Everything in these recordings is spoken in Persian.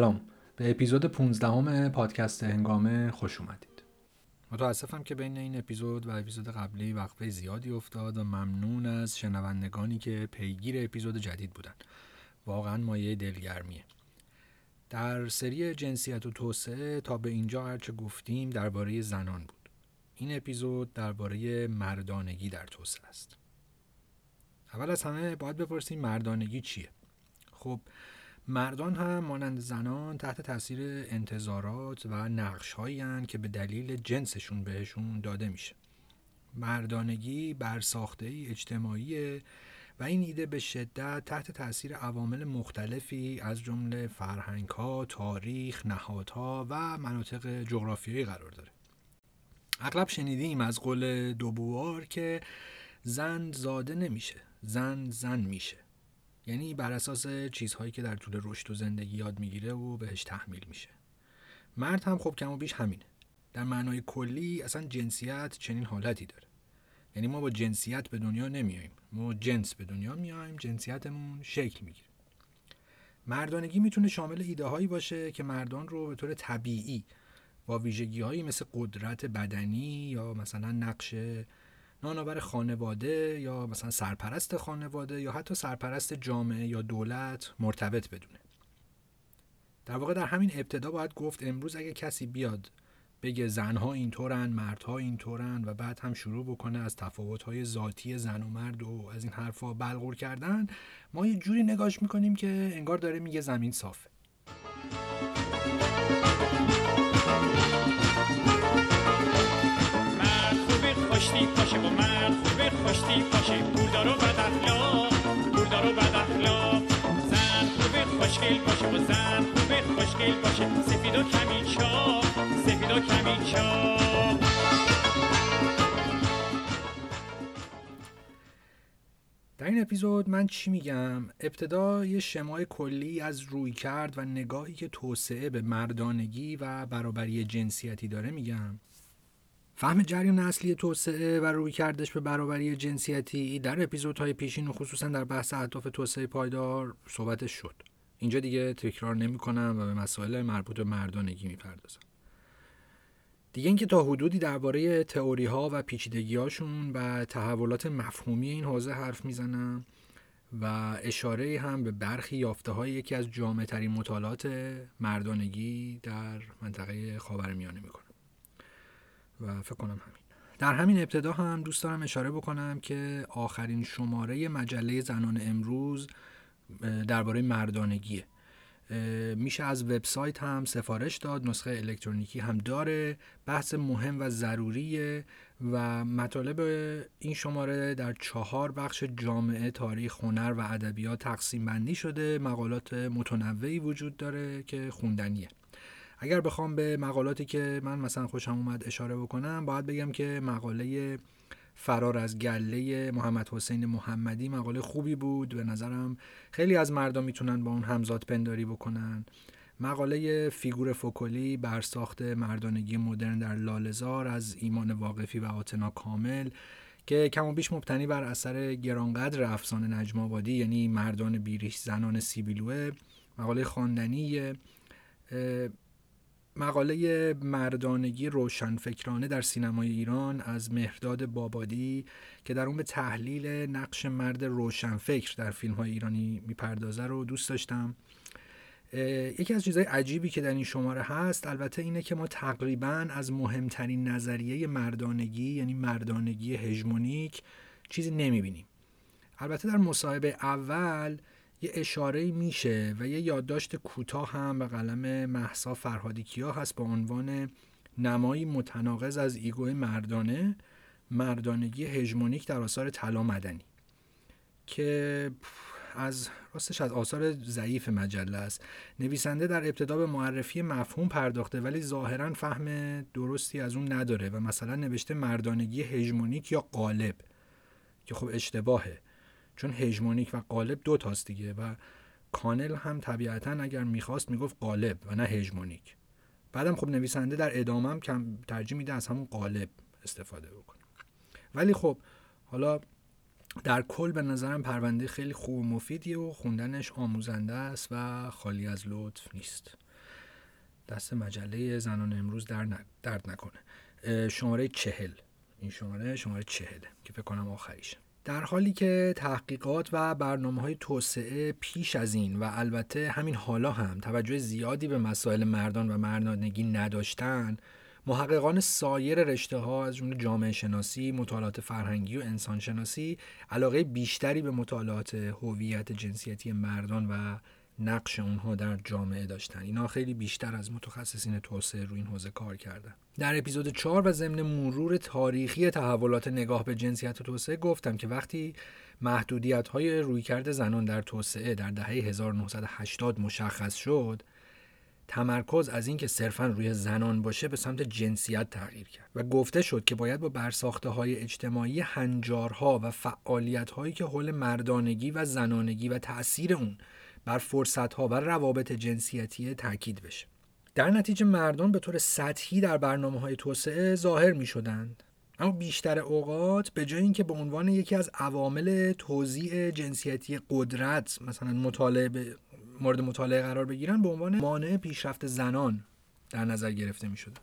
سلام. به اپیزود 15 همه پادکست هنگامه خوش اومدید. متاسفم که بین این اپیزود و اپیزود قبلی وقفه زیادی افتاد و ممنون از شنوندگانی که پیگیر اپیزود جدید بودن. واقعا مایه دلگرمیه. در سری جنسیت و توسعه تا به اینجا هرچه گفتیم درباره زنان بود. این اپیزود درباره مردانگی در توسعه است. اول از همه باید بپرسیم مردانگی چیه؟ خب مردان هم مانند زنان تحت تاثیر انتظارات و نقش که به دلیل جنسشون بهشون داده میشه مردانگی بر ساخته اجتماعی و این ایده به شدت تحت تاثیر عوامل مختلفی از جمله فرهنگ ها، تاریخ، نهادها و مناطق جغرافیایی قرار داره. اغلب شنیدیم از قول دوبوار که زن زاده نمیشه، زن زن میشه. یعنی بر اساس چیزهایی که در طول رشد و زندگی یاد می‌گیره و بهش تحمیل میشه. مرد هم خب کم و بیش همینه. در معنای کلی اصلا جنسیت چنین حالتی داره. یعنی ما با جنسیت به دنیا نمیاییم. ما جنس به دنیا میایم جنسیتمون شکل می‌گیره. مردانگی می‌تونه شامل ایده هایی باشه که مردان رو به طور طبیعی با ویژگی هایی مثل قدرت بدنی یا مثلا نقش نانآور خانواده یا مثلا سرپرست خانواده یا حتی سرپرست جامعه یا دولت مرتبط بدونه. در واقع در همین ابتدا باید گفت امروز اگه کسی بیاد بگه زنها اینطورن مردها اینطورن و بعد هم شروع بکنه از تفاوت‌های ذاتی زن و مرد و از این حرفا بلغور کردن ما یه جوری نگاش می‌کنیم که انگار داره میگه زمین صافه. خوشگل باشه و زن خوبه خوشگل باشه. سفید و کمی چاق سفید و کمی چاق در این اپیزود من چی میگم؟ ابتدا یه شمای کلی از روی کرد و نگاهی که توسعه به مردانگی و برابری جنسیتی داره میگم. فهم جریان اصلی توسعه و روی کردش به برابری جنسیتی در اپیزودهای پیشین و خصوصا در بحث اهداف توسعه پایدار صحبتش شد. اینجا دیگه تکرار نمی کنم و به مسائل مربوط به مردانگی می‌پردازم. دیگه اینکه تا حدودی درباره تئوری ها و پیچیدگی هاشون و تحولات مفهومی این حوزه حرف می‌زنم و اشاره هم به برخی یافته های یکی از جامعه ترین مطالعات مردانگی در منطقه خاورمیانه می‌کنم. و فکر کنم همین. در همین ابتدا هم دوست دارم اشاره بکنم که آخرین شماره مجله زنان امروز درباره مردانگیه میشه از وبسایت هم سفارش داد نسخه الکترونیکی هم داره بحث مهم و ضروریه و مطالب این شماره در چهار بخش جامعه تاریخ هنر و ادبیات تقسیم بندی شده. مقالات متنوعی وجود داره که خوندنیه. اگر بخوام به مقالاتی که من مثلا خوشم اومد اشاره بکنم باید بگم که مقاله فرار از گله محمد حسین محمدی مقاله خوبی بود. به نظرم خیلی از مردم می‌تونن با اون همزاد پنداری بکنن. مقاله فیگور فوکولی بر ساخت مردانگی مدرن در لالزار از ایمان واقفی و آتنا کامل که کم و بیش مبتنی بر اثر گرانقدر افسانه نجم آبادی یعنی مردان بیریش زنان سیبیلوه مقاله خواندنی مقاله مردانگی روشنفکرانه در سینمای ایران از مهرداد بابادی که در اون به تحلیل نقش مرد روشنفکر در فیلم های ایرانی می‌پردازه رو دوست داشتم. یکی از چیزهای عجیبی که در این شماره هست البته اینه که ما تقریبا از مهمترین نظریه مردانگی یعنی مردانگی هژمونیک چیزی نمی‌بینیم. البته در مصاحبه اول یه اشاره میشه و یه یادداشت کوتاه هم به قلم محسا فرهادی کیا هست با عنوان نمایی متناقض از ego مردانه مردانگی هژمونیک در آثار تالا مدنی. که از راستش از آثار ضعیف مجله است. نویسنده در ابتدا به معرفی مفهوم پرداخته ولی ظاهرا فهم درستی از اون نداره و مثلا نوشته مردانگی هژمونیک یا غالب که خب اشتباهه. چون هژمونیک و غالب دو تاست دیگه و کانل هم طبیعتا اگر می‌خواست می‌گفت غالب و نه هژمونیک. بعدم خب نویسنده در ادامه کم ترجیح میده از همون قالب استفاده بکنه. ولی خب حالا در کل به نظرم پرونده خیلی خوب و مفیدیه و خوندنش آموزنده است و خالی از لطف نیست. دست مجله زنان امروز در درد نکنه. شماره چهل. این شماره شماره چهله که فکر کنم آخریشه. در حالی که تحقیقات و برنامه های توسعه پیش از این و البته همین حالا هم توجه زیادی به مسائل مردان و مردانگی نداشتن محققان سایر رشته ها از جمله جامعه شناسی، مطالعات فرهنگی و انسان شناسی علاقه بیشتری به مطالعات هویت جنسیتی مردان و نقش اونها در جامعه داشتن. اینا خیلی بیشتر از متخصصین توسعه روی این حوزه کار کردن. در اپیزود 4 و ضمن مرور تاریخی تحولات نگاه به جنسیت و توسعه گفتم که وقتی محدودیت های رویکرد زنان در توسعه در دهه 1980 مشخص شد تمرکز از اینکه صرفا روی زنان باشه به سمت جنسیت تغییر کرد و گفته شد که باید با برساخته های اجتماعی هنجارها و فعالیت هایی که حول مردانگی و زنانگی و تاثیر اون بر فرصت ها و روابط جنسیتی تاکید بشه در نتیجه مردان به طور سطحی در برنامه های توسعه ظاهر می شدند اما بیشتر اوقات به جای اینکه به عنوان یکی از عوامل توزیع جنسیتی قدرت مثلا مطالعه مورد مطالعه قرار بگیرن به عنوان مانع پیشرفت زنان در نظر گرفته می شدن.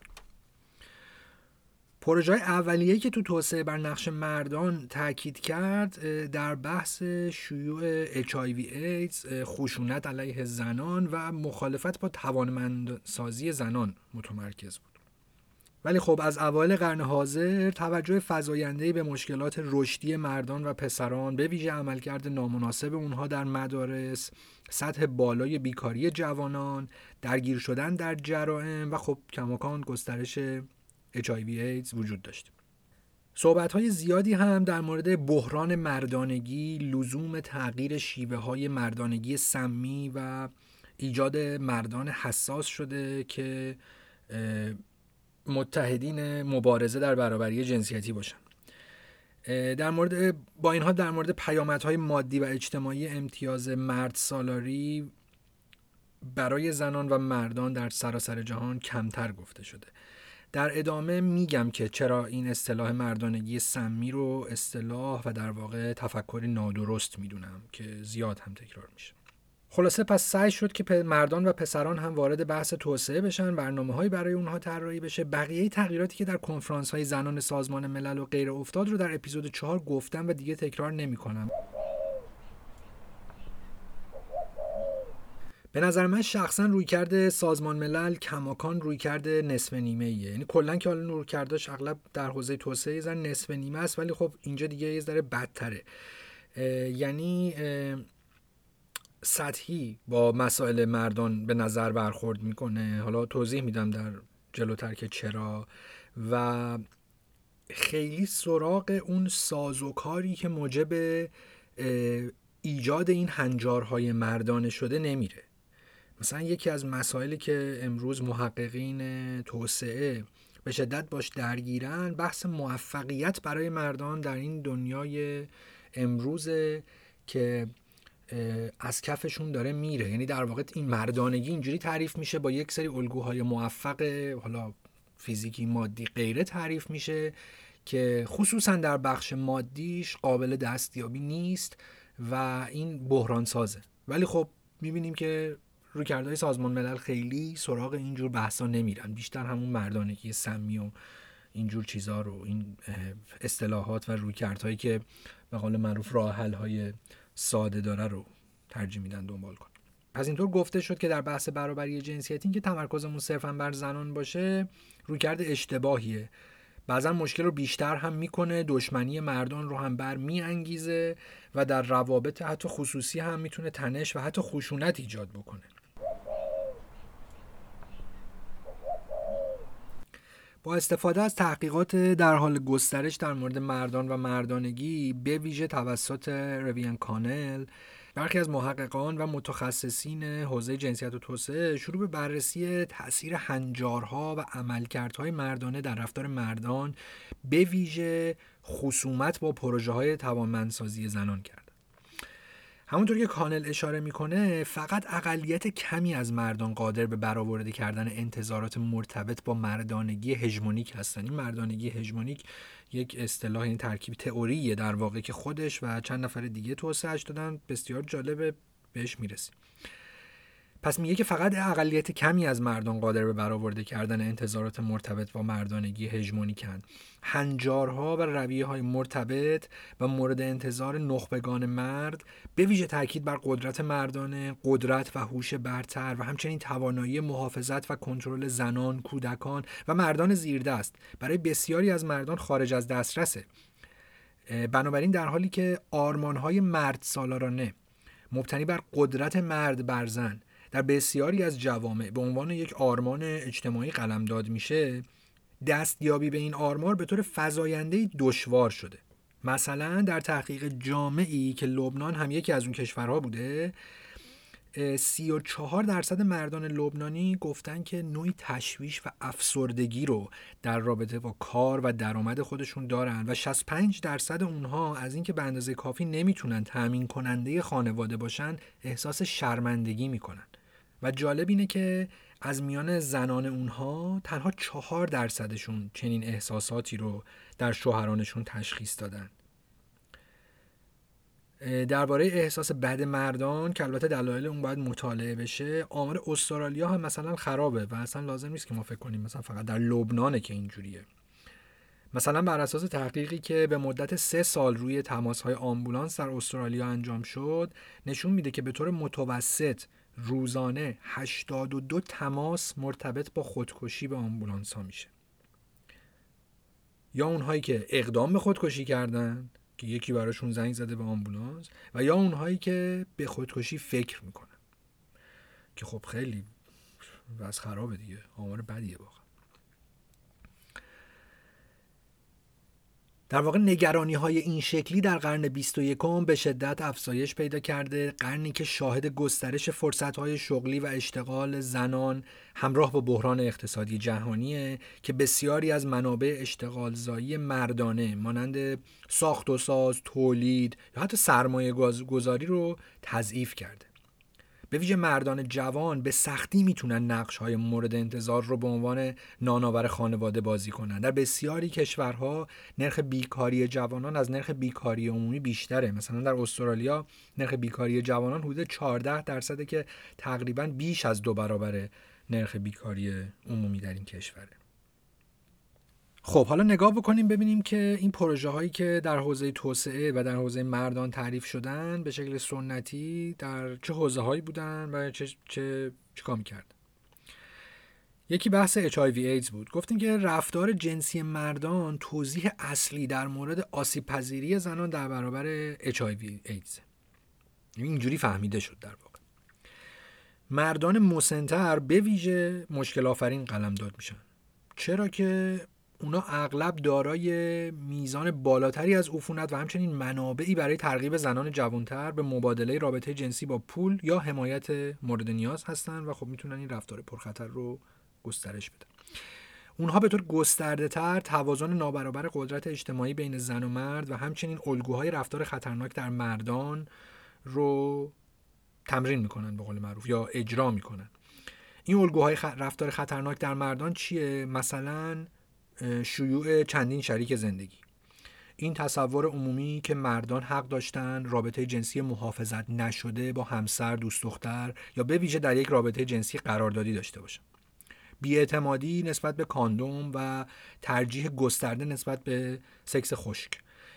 پروژه اولیه که تو توسعه بر نقش مردان تاکید کرد در بحث شیوع HIV AIDS خشونت علیه زنان و مخالفت با توانمندسازی زنان متمرکز بود. ولی خب از اوایل قرن حاضر توجه فزایندهای به مشکلات رشدی مردان و پسران به ویژه عملکرد نامناسب اونها در مدارس سطح بالای بیکاری جوانان درگیر شدن در جرائم و خب کماکان گسترش HIV AIDS وجود داشت. صحبت های زیادی هم در مورد بحران مردانگی، لزوم تغییر شیوه های مردانگی سمی و ایجاد مردان حساس شده که متحدین مبارزه در برابری جنسیتی باشن در مورد با اینها در مورد پیامدهای مادی و اجتماعی امتیاز مرد سالاری برای زنان و مردان در سراسر جهان کمتر گفته شده در ادامه میگم که چرا این اصطلاح مردانگی سمی رو اصطلاح و در واقع تفکری نادرست می‌دونم که زیاد هم تکرار میشه خلاصه پس سعی شد که مردان و پسران هم وارد بحث توسعه بشن برنامه های برای اونها طراحی بشه بقیه تغییراتی که در کنفرانس های زنان سازمان ملل و غیر افتاد رو در اپیزود چهار گفتم و دیگه تکرار نمی کنم. به نظر من شخصا روی کرده سازمان ملل کماکان روی کرده نصف نیمه ایه یعنی کلا که حالا نور کرداش اغلب در حوزه توسعه زن نصف نیمه است ولی خب اینجا دیگه یه ذره بدتره. یعنی سطحی با مسائل مردان به نظر برخورد می‌کنه. حالا توضیح میدم در جلوتر که چرا. و خیلی سراغ اون سازوکاری که موجب ایجاد این هنجارهای مردانه شده نمیره. مثلا یکی از مسائلی که امروز محققین توسعه به شدت باش درگیرن بحث موفقیت برای مردان در این دنیای امروزه که از کفشون داره میره. یعنی در واقع این مردانگی اینجوری تعریف میشه با یک سری الگوهای موفق حالا فیزیکی مادی غیره تعریف میشه که خصوصا در بخش مادیش قابل دستیابی نیست و این بحران سازه ولی خب می‌بینیم که رویکردهای سازمان ملل خیلی سراغ اینجور بحثا نمیرن. بیشتر همون مردانگی سمی و اینجور چیزها رو این اصطلاحات و رویکردهایی که به قول معروف راه های ساده داره رو ترجیح میدن دنبال کن پس اینطور گفته شد که در بحث برابری جنسیتی که تمرکزمون صرفا بر زنان باشه رویکرد اشتباهیه. بعضا مشکل رو بیشتر هم می‌کنه دشمنی مردان رو هم بر میانگیزه و در روابط حتی خصوصی هم می‌تونه تنش و حتی خشونت ایجاد بکنه. با استفاده از تحقیقات در حال گسترش در مورد مردان و مردانگی به ویژه توسط رویان کانل برخی از محققان و متخصصین حوزه جنسیت و توسعه شروع به بررسی تاثیر هنجارها و عملکردهای مردانه در رفتار مردان به ویژه خصومت با پروژه های توانمندسازی زنان کرد. همونطور که کانل اشاره می‌کنه فقط اقلیت کمی از مردان قادر به برآورده کردن انتظارات مرتبط با مردانگی هژمونیک هستن. این مردانگی هژمونیک یک اصطلاح این ترکیب تئوریه در واقع که خودش و چند نفر دیگه توسعهش دادن. بسیار جالبه بهش می‌رسیم. پس میگه که فقط اقلیت کمی از مردان قادر به برآورده کردن انتظارات مرتبط با مردانگی هژمونی کن هنجارها و رویه های مرتبط و مورد انتظار نخبگان مرد به ویژه تاکید بر قدرت مردانه قدرت و هوش برتر و همچنین توانایی محافظت و کنترل زنان کودکان و مردان زیردست برای بسیاری از مردان خارج از دسترسه. بنابراین در حالی که آرمانهای مرد سالارانه مبتنی بر قدرت مرد بر زن در بسیاری از جوامع به عنوان یک آرمان اجتماعی قلمداد میشه دستیابی به این آرمان به طور فزاینده دشوار شده. مثلا در تحقیق جامعی که لبنان هم یکی از اون کشورها بوده 34 درصد مردان لبنانی گفتن که نوعی تشویش و افسردگی رو در رابطه با کار و درآمد خودشون دارن و 65 درصد اونها از اینکه به اندازه کافی نمی‌تونن تامین کننده خانواده باشن احساس شرمندگی می‌کنن. و جالب اینه که از میان زنان اونها تنها چهار درصدشون چنین احساساتی رو در شوهرانشون تشخیص دادن. درباره احساس بد مردان که البته دلایل اون باید مطالعه بشه آمار استرالیا هم مثلا خرابه و اصلا لازم نیست که ما فکر کنیم مثلا فقط در لبنانه که اینجوریه. مثلا بر اساس تحقیقی که به مدت سه سال روی تماس های آمبولانس در استرالیا انجام شد نشون میده که به طور متوسط روزانه 82 تماس مرتبط با خودکشی به آمبولانس ها میشه. یا اونهایی که اقدام به خودکشی کردن که یکی براشون زنگ زده به آمبولانس و یا اونهایی که به خودکشی فکر می‌کنن. که خب خیلی وضع خرابه دیگه. آمار بدیه واقعا در واقع نگرانی های این شکلی در قرن 21 به شدت افزایش پیدا کرده قرنی که شاهد گسترش فرصت های شغلی و اشتغال زنان همراه با بحران اقتصادی جهانیه که بسیاری از منابع اشتغال زایی مردانه مانند ساخت و ساز، تولید یا حتی سرمایه گذاری رو تضعیف کرده. به ویژه مردان جوان به سختی می‌تونن نقش های مورد انتظار رو به عنوان نانآور خانواده بازی کنن. در بسیاری کشورها نرخ بیکاری جوانان از نرخ بیکاری عمومی بیشتره. مثلا در استرالیا نرخ بیکاری جوانان حدود 14 درصده که تقریبا بیش از دو برابر نرخ بیکاری عمومی در این کشوره خب حالا نگاه بکنیم ببینیم که این پروژه هایی که در حوزه توسعه و در حوزه مردان تعریف شدن به شکل سنتی در چه حوزه هایی بودن و چه چه چیکار می‌کرد؟ یکی بحث HIV AIDS بود. گفتیم که رفتار جنسی مردان توضیح اصلی در مورد آسیب پذیری زنان در برابر HIV AIDS. یعنی اینجوری فهمیده شد در واقع. مردان مسنتر به ویژه مشکل آفرین قلم داد میشن. چرا که اونا اغلب دارای میزان بالاتری از عفونت و همچنین منابعی برای ترغیب زنان جوانتر به مبادله رابطه جنسی با پول یا حمایت مورد نیاز هستن و خب می‌تونن این رفتار پرخطر رو گسترش بدن. اونها به طور گسترده تر توازن نابرابر قدرت اجتماعی بین زن و مرد و همچنین الگوهای رفتار خطرناک در مردان رو تمرین می‌کنن به قول معروف یا اجرا می‌کنن. این الگوهای رفتار خطرناک در مردان چیه؟ مثلا شیوع چندین شریک زندگی. این تصور عمومی که مردان حق داشتن رابطه جنسی محافظت نشده با همسر دوست دختر یا به ویژه در یک رابطه جنسی قراردادی داشته باشن. بیاعتمادی نسبت به کاندوم و ترجیح گسترده نسبت به سکس خشک.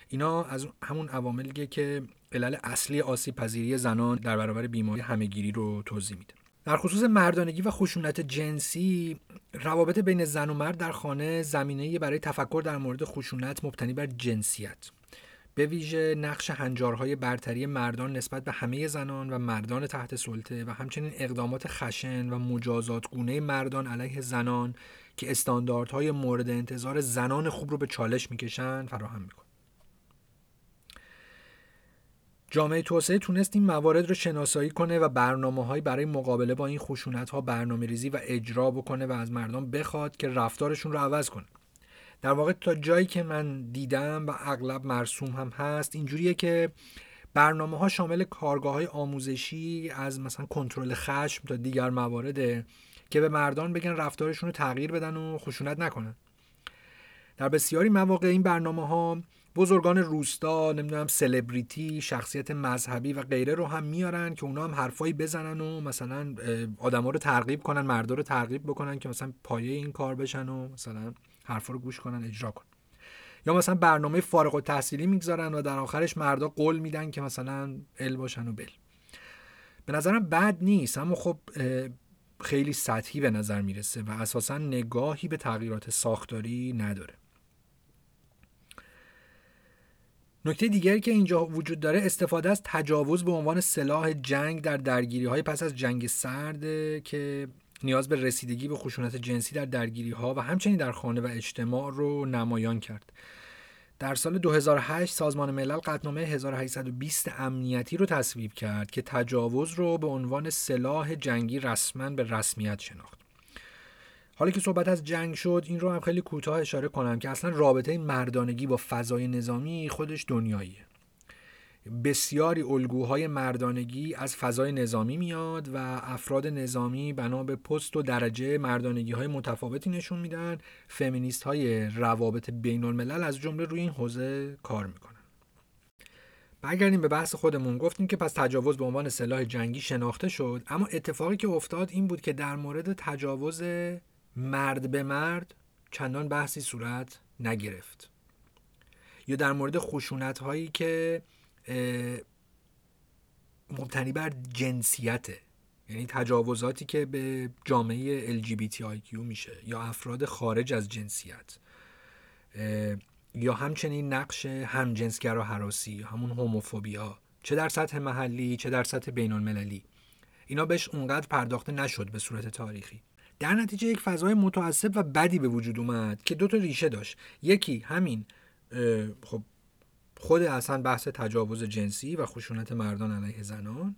اینا از همون عواملیه که علل اصلی آسیب پذیری زنان در برابر بیماری همهگیری رو توضیح میده. در خصوص مردانگی و خشونت جنسی روابط بین زن و مرد در خانه زمینه برای تفکر در مورد خشونت مبتنی بر جنسیت. به ویژه نقش هنجارهای برتری مردان نسبت به همه زنان و مردان تحت سلطه و همچنین اقدامات خشن و مجازات گونه مردان علیه زنان که استانداردهای مورد انتظار زنان خوب رو به چالش می‌کشند فراهم میکن جامعه توسعه تونست این موارد رو شناسایی کنه و برنامه برای مقابله با این خشونت ها برنامه ریزی و اجرا بکنه و از مردم بخواد که رفتارشون رو عوض کنه. در واقع تا جایی که من دیدم و اغلب مرسوم هم هست اینجوریه که برنامه ها شامل کارگاه های آموزشی از مثلا کنترل خشم تا دیگر موارده که به مردان بگن رفتارشون رو تغییر بدن و خشونت نکنن. در بسیاری مواقع این برنامه ها بزرگان روستا نمی‌دونم سلبریتی شخصیت مذهبی و غیره رو هم میارن که اونا هم حرفایی بزنن و مثلا آدما رو ترغیب کنن مردا رو ترغیب بکنن که مثلا پایه این کار بشن و مثلا حرفا رو گوش کنن اجرا کنن. یا مثلا برنامه فارغ و تحصیلی می‌گذارن و در آخرش مردا قول میدن که مثلا ال باشن و بل. به نظرم بد نیست اما خب خیلی سطحی به نظر می‌رسه و اساسا نگاهی به تغییرات ساختاری نداره. نکته دیگری که اینجا وجود داره استفاده از تجاوز به عنوان سلاح جنگ در درگیری های پس از جنگ سرد که نیاز به رسیدگی به خشونت جنسی در درگیری ها و همچنین در خانه و اجتماع رو نمایان کرد. در سال 2008 سازمان ملل قطنامه 1820 امنیتی رو تصویب کرد که تجاوز رو به عنوان سلاح جنگی رسما به رسمیت شناخت. حالا که صحبت از جنگ شد این رو هم خیلی کوتاه اشاره کنم که اصلا رابطه مردانگی با فضای نظامی خودش دنیاییه. بسیاری الگوهای مردانگی از فضای نظامی میاد و افراد نظامی بنا به پست و درجه مردانگی های متفاوتی نشون میدن. فمینیست های روابط بین الملل از جمله روی این حوزه کار می‌کنن. برگردیم به بحث خودمون. گفتیم که پس تجاوز به عنوان سلاح جنگی شناخته شد اما اتفاقی که افتاد این بود که در مورد تجاوز مرد به مرد چندان بحثی صورت نگرفت. یا در مورد خشونت هایی که مبتنی بر جنسیته یعنی تجاوزاتی که به جامعه LGBTIQ میشه یا افراد خارج از جنسیت یا همچنین نقش همجنسگرا حراسی همون هوموفوبیا چه در سطح محلی چه در سطح بین المللی اینا بهش اونقدر پرداخته نشد به صورت تاریخی. در نتیجه یک فضای متعصب و بدی به وجود اومد که دو تا ریشه داشت. یکی همین خب خود اصلا بحث تجاوز جنسی و خشونت مردان علیه زنان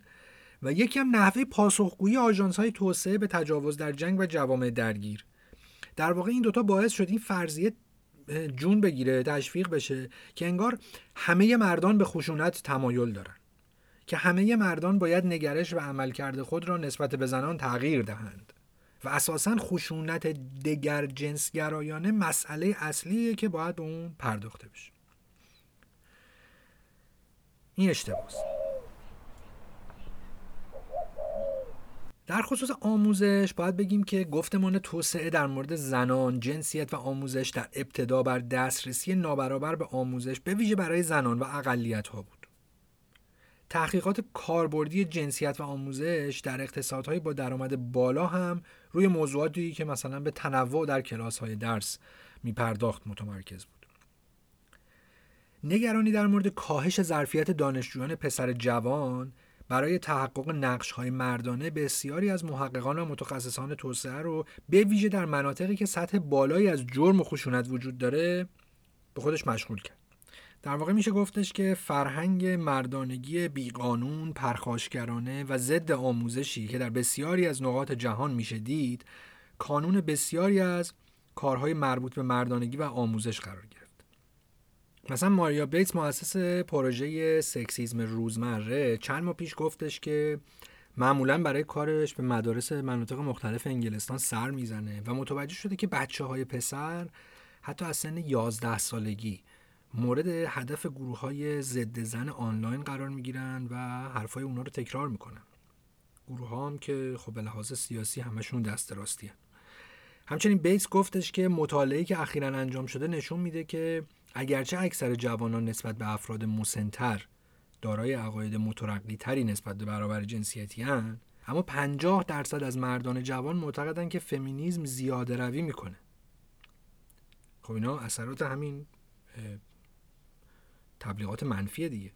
و یکی هم نحوه پاسخگویی آژانس های توسعه به تجاوز در جنگ و جوامع درگیر. در واقع این دوتا باعث شد این فرضیه جون بگیره تشویق بشه که انگار همه مردان به خشونت تمایل دارن. که همه مردان باید نگرش و عملکرد خود را نسبت به زنان تغییر دهند. و اساسا خشونت دگر جنسگرایانه مسئله اصلیه که باید به اون پرداخته بشه این اشتباس در خصوص آموزش باید بگیم که گفتمان توسعه در مورد زنان، جنسیت و آموزش در ابتدا بر دسترسی نابرابر به آموزش به ویژه برای زنان و اقلیت ها بود. تحقیقات کاربردی جنسیت و آموزش در اقتصادهای با درآمد بالا هم روی موضوعاتی که مثلا به تنوع در کلاس های درس می پرداخت متمرکز بود. نگرانی در مورد کاهش ظرفیت دانشجویان پسر جوان برای تحقق نقش های مردانه بسیاری از محققان و متخصصان توسعه رو به ویژه در مناطقی که سطح بالایی از جرم و خشونت وجود داره به خودش مشغول کرد. در واقع میشه گفتش که فرهنگ مردانگی بیقانون، پرخاشگرانه و ضد آموزشی که در بسیاری از نقاط جهان میشه دید، کانون بسیاری از کارهای مربوط به مردانگی و آموزش قرار گرفت. مثلا ماریا بیتس مؤسس پروژه سکسیزم روزمره چند ماه پیش گفتش که معمولا برای کارش به مدارس مناطق مختلف انگلستان سر می‌زنه و متوجه شده که بچه های پسر حتی از سن 11 سالگی مورد هدف گروه های ضد زن آنلاین قرار می گیرن و حرفای اونا رو تکرار می‌کنن گروه ها هم که خب به لحاظ سیاسی همشون دست راستی. همچنین بیتس گفتش که مطالعه که اخیرا انجام شده نشون میده که اگرچه اکثر جوانان نسبت به افراد مسنتر دارای عقاید مترقی تری نسبت به برابر جنسیتی هن اما 50 درصد از مردان جوان معتقدن که فمینیزم زیاده روی می‌کنه خب اینا اثرات همین تبلیغات منفی دیگه.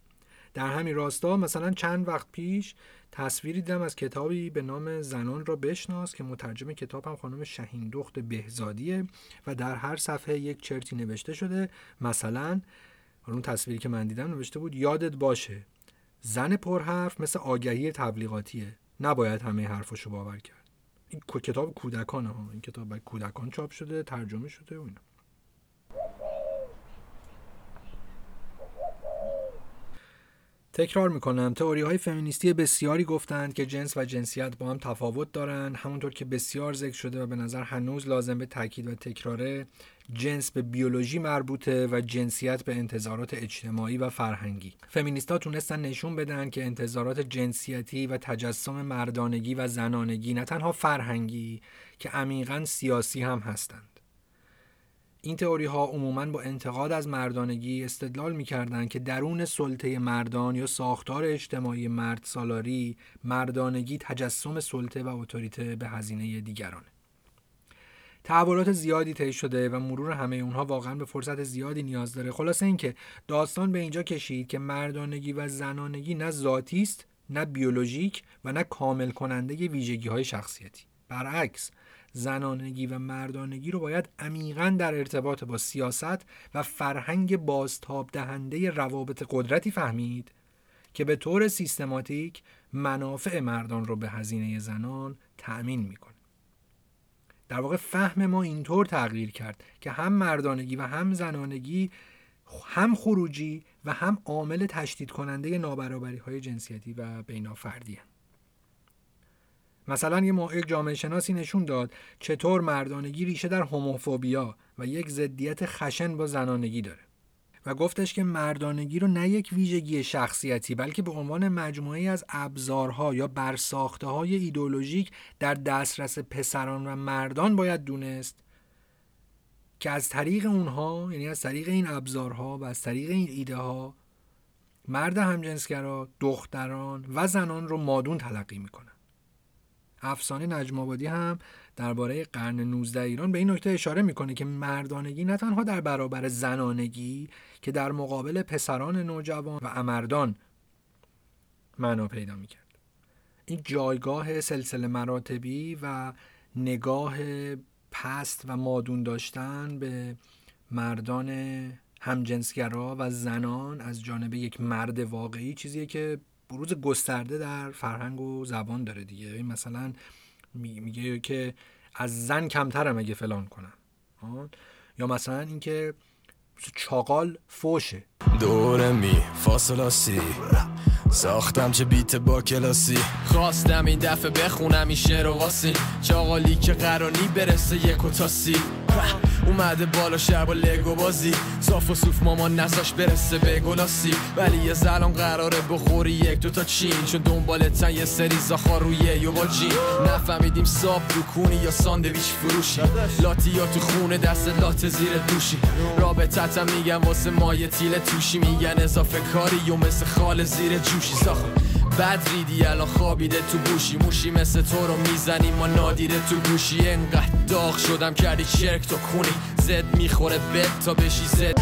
در همین راستا مثلا چند وقت پیش تصویری دیدم از کتابی به نام زنان را بشناس که مترجم کتاب هم خانم شهین دخت بهزادیه و در هر صفحه یک چرتی نوشته شده. مثلا اون تصویری که من دیدم نوشته بود یادت باشه زن پرحرف مثل آگهی تبلیغاتیه. نباید همه حرفاشو باور کرد. این کتاب کودکان ها. این کتاب باید کودکان چاپ شده ترجمه شده و اینا. تکرار می‌کنم. تئوری های فمینیستی بسیاری گفتند که جنس و جنسیت با هم تفاوت دارند. همونطور که بسیار ذکر شده و به نظر هنوز لازم به تاکید و تکراره جنس به بیولوژی مربوطه و جنسیت به انتظارات اجتماعی و فرهنگی. فمینیستا تونستن نشون بدن که انتظارات جنسیتی و تجسم مردانگی و زنانگی نه تنها فرهنگی که عمیقا سیاسی هم هستند. این تئوری ها عموما با انتقاد از مردانگی استدلال می‌کردند که درون سلطه مردان یا ساختار اجتماعی مرد سالاری مردانگی تجسم سلطه و اتوریته به هزینه دیگرانه تحولات زیادی طی شده و مرور همه اونها واقعا به فرصت زیادی نیاز داره. خلاصه اینکه داستان به اینجا کشید که مردانگی و زنانگی نه ذاتی است نه بیولوژیک و نه کامل کننده ویژگی های شخصیتی. برعکس زنانگی و مردانگی رو باید عمیقا در ارتباط با سیاست و فرهنگ بازتاب دهنده روابط قدرتی فهمید که به طور سیستماتیک منافع مردان رو به هزینه زنان تأمین می‌کنه در واقع فهم ما اینطور تغییر کرد که هم مردانگی و هم زنانگی هم خروجی و هم عامل تشدید کننده نابرابری های جنسیتی و بینافردی هم. مثلا یه یک جامعه شناسی نشون داد چطور مردانگی ریشه در هوموفوبیا و یک ضدیت خشن با زنانگی داره. و گفتش که مردانگی رو نه یک ویژگی شخصیتی بلکه به عنوان مجموعه از ابزارها یا برساخته های ایدولوژیک در دسترس پسران و مردان باید دونست که از طریق اونها یعنی از طریق این ابزارها و از طریق این ایده ها مرد همجنسگرا دختران و زنان رو مادون تلقی می‌کنن. افسانه نجم آبادی هم درباره قرن 19 ایران به این نکته اشاره می‌کنه که مردانگی نه تنها در برابر زنانگی که در مقابل پسران نوجوان و امردان معنا پیدا می‌کرد. این جایگاه سلسله مراتبی و نگاه پست و مادون داشتن به مردان همجنسگرا و زنان از جانب یک مرد واقعی چیزیه که بروز گسترده در فرهنگ و زبان داره دیگه. مثلا میگه که از زن کمترم اگه فلان کنم. یا مثلا اینکه چاقال فوشه. دوره می فاصلاسی. ساختم چه بیت با کلاسی. خواستم این دفعه بخونم این شعر و واسین چاقالی که قرانی برسه یک و تاسی. اومده بالا شهر با لگو بازی. صاف و صوف مامان نساش برسه به گلاسی ولی یه زلان قراره بخوری یک دوتا چین. چون دنبالتن یه سری زاخار روی با جین. نفهمیدیم ساب دکونی یا ساندویچ فروشی. لاتی یا تو خونه دست لات زیر دوشی. رابطتم میگم واسه مایه تیل توشی. میگن اضافه کاری و مثل خال زیر جوشی. ساخت بد ریدی الان خوابیده تو بوشی موشی مثل تو رو می‌زنی ما نادیده تو گوشی. انقدر داغ شدم کردی چرک تو کونی زد می‌خوره بد تا بشی زد.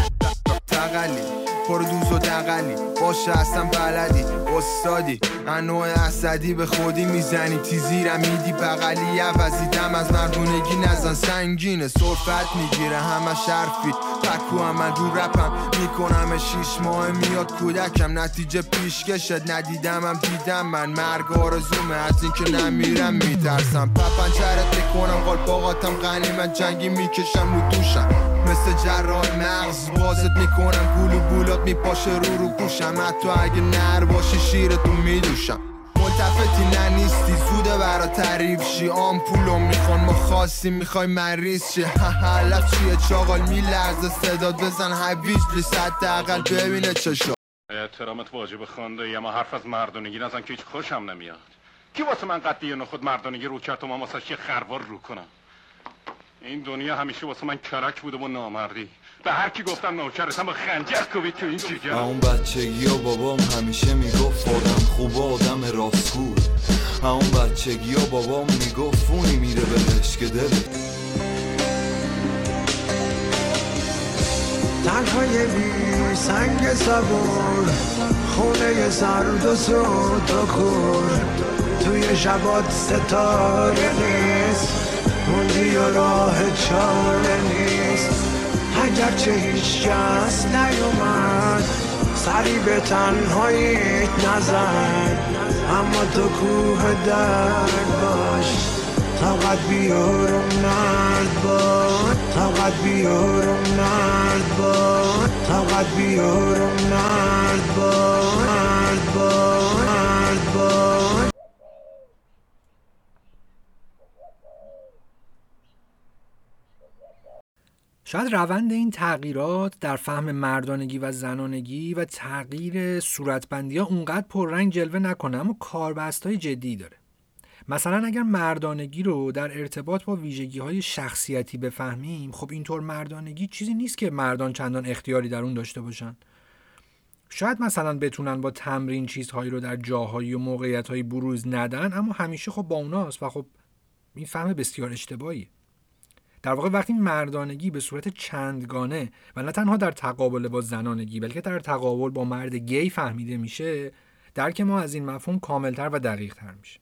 تقلی. دوز و دقلی باشه اصلا بلدی. استادی انوع اسدی به خودی می‌زنی. تیزیرم میدی بغلی عوضیدم از مردونگی نزن سنگینه. صرفت می‌گیره همه شرفی. پکو هم من رو رپم. می‌کنم شیش ماه میاد کودکم. نتیجه پیشکشت ندیدمم دیدم من. مرگ آرزومه. از اینکه نمیرم میترسم. پپنچرت می‌کنم. قلپاقاتم غنیمت. جنگی می‌کشم رو دوشم. مثل جرال مغز. بازت می‌کنم گولو بولات میپاشه رو رو گوشم. حتی اگه نر باشی شیرتو میدوشم. ملتفتی نه نیستی زوده برا تعریف شی. آمپولو می‌خوان ما خاصی می‌خوای مریض شی. لف چیه چاقال میلرزه. صداد بزن حویج بلی صد دقل ببینه چشا احترامت واجب خانده. اما حرف از مردانگی نزن که هیچ خوشم نمیاد. کی واسه من قدی نخود مردانگی رو کرد و من واسه خروار رو کنم؟ این دنیا همیشه واسه من کرک بوده و نامردی. به هر کی گفتم نوکرتم با خنجر کوبید تو این جیگر اون بچگی و بابام همیشه می‌گفت آدم خوب آدم راستگو اون بچگی و بابام می‌گفت فونی میره بهش که دل. تنهای بی سنگ سبور خونه سرد و سود و خور توی شبات ستاره نیست. موندی و راه چاره نیست. اگرچه هیچ کس نیومد سری به تنهاییت نزن اما تو کوه درد باش طاقت بیارم نرد باش طاقت بیارم نرد باش طاقت بیارم نرد باش شاید روند این تغییرات در فهم مردانگی و زنانگی و تغییر صورتبندی ها اونقدر پررنگ جلوه نکنه اما کاربست های جدی داره. مثلا اگر مردانگی رو در ارتباط با ویژگی های شخصیتی بفهمیم خب اینطور مردانگی چیزی نیست که مردان چندان اختیاری در اون داشته باشن. شاید مثلا بتونن با تمرین چیزهایی رو در جاهایی و موقعیتهایی بروز ندن اما همیشه خب با اوناست و خب این فهم بسیار اشتباهی در واقع وقتی مردانگی به صورت چندگانه و نه تنها در تقابل با زنانگی بلکه در تقابل با مرد گی فهمیده میشه درک ما از این مفهوم کاملتر و دقیقتر میشه.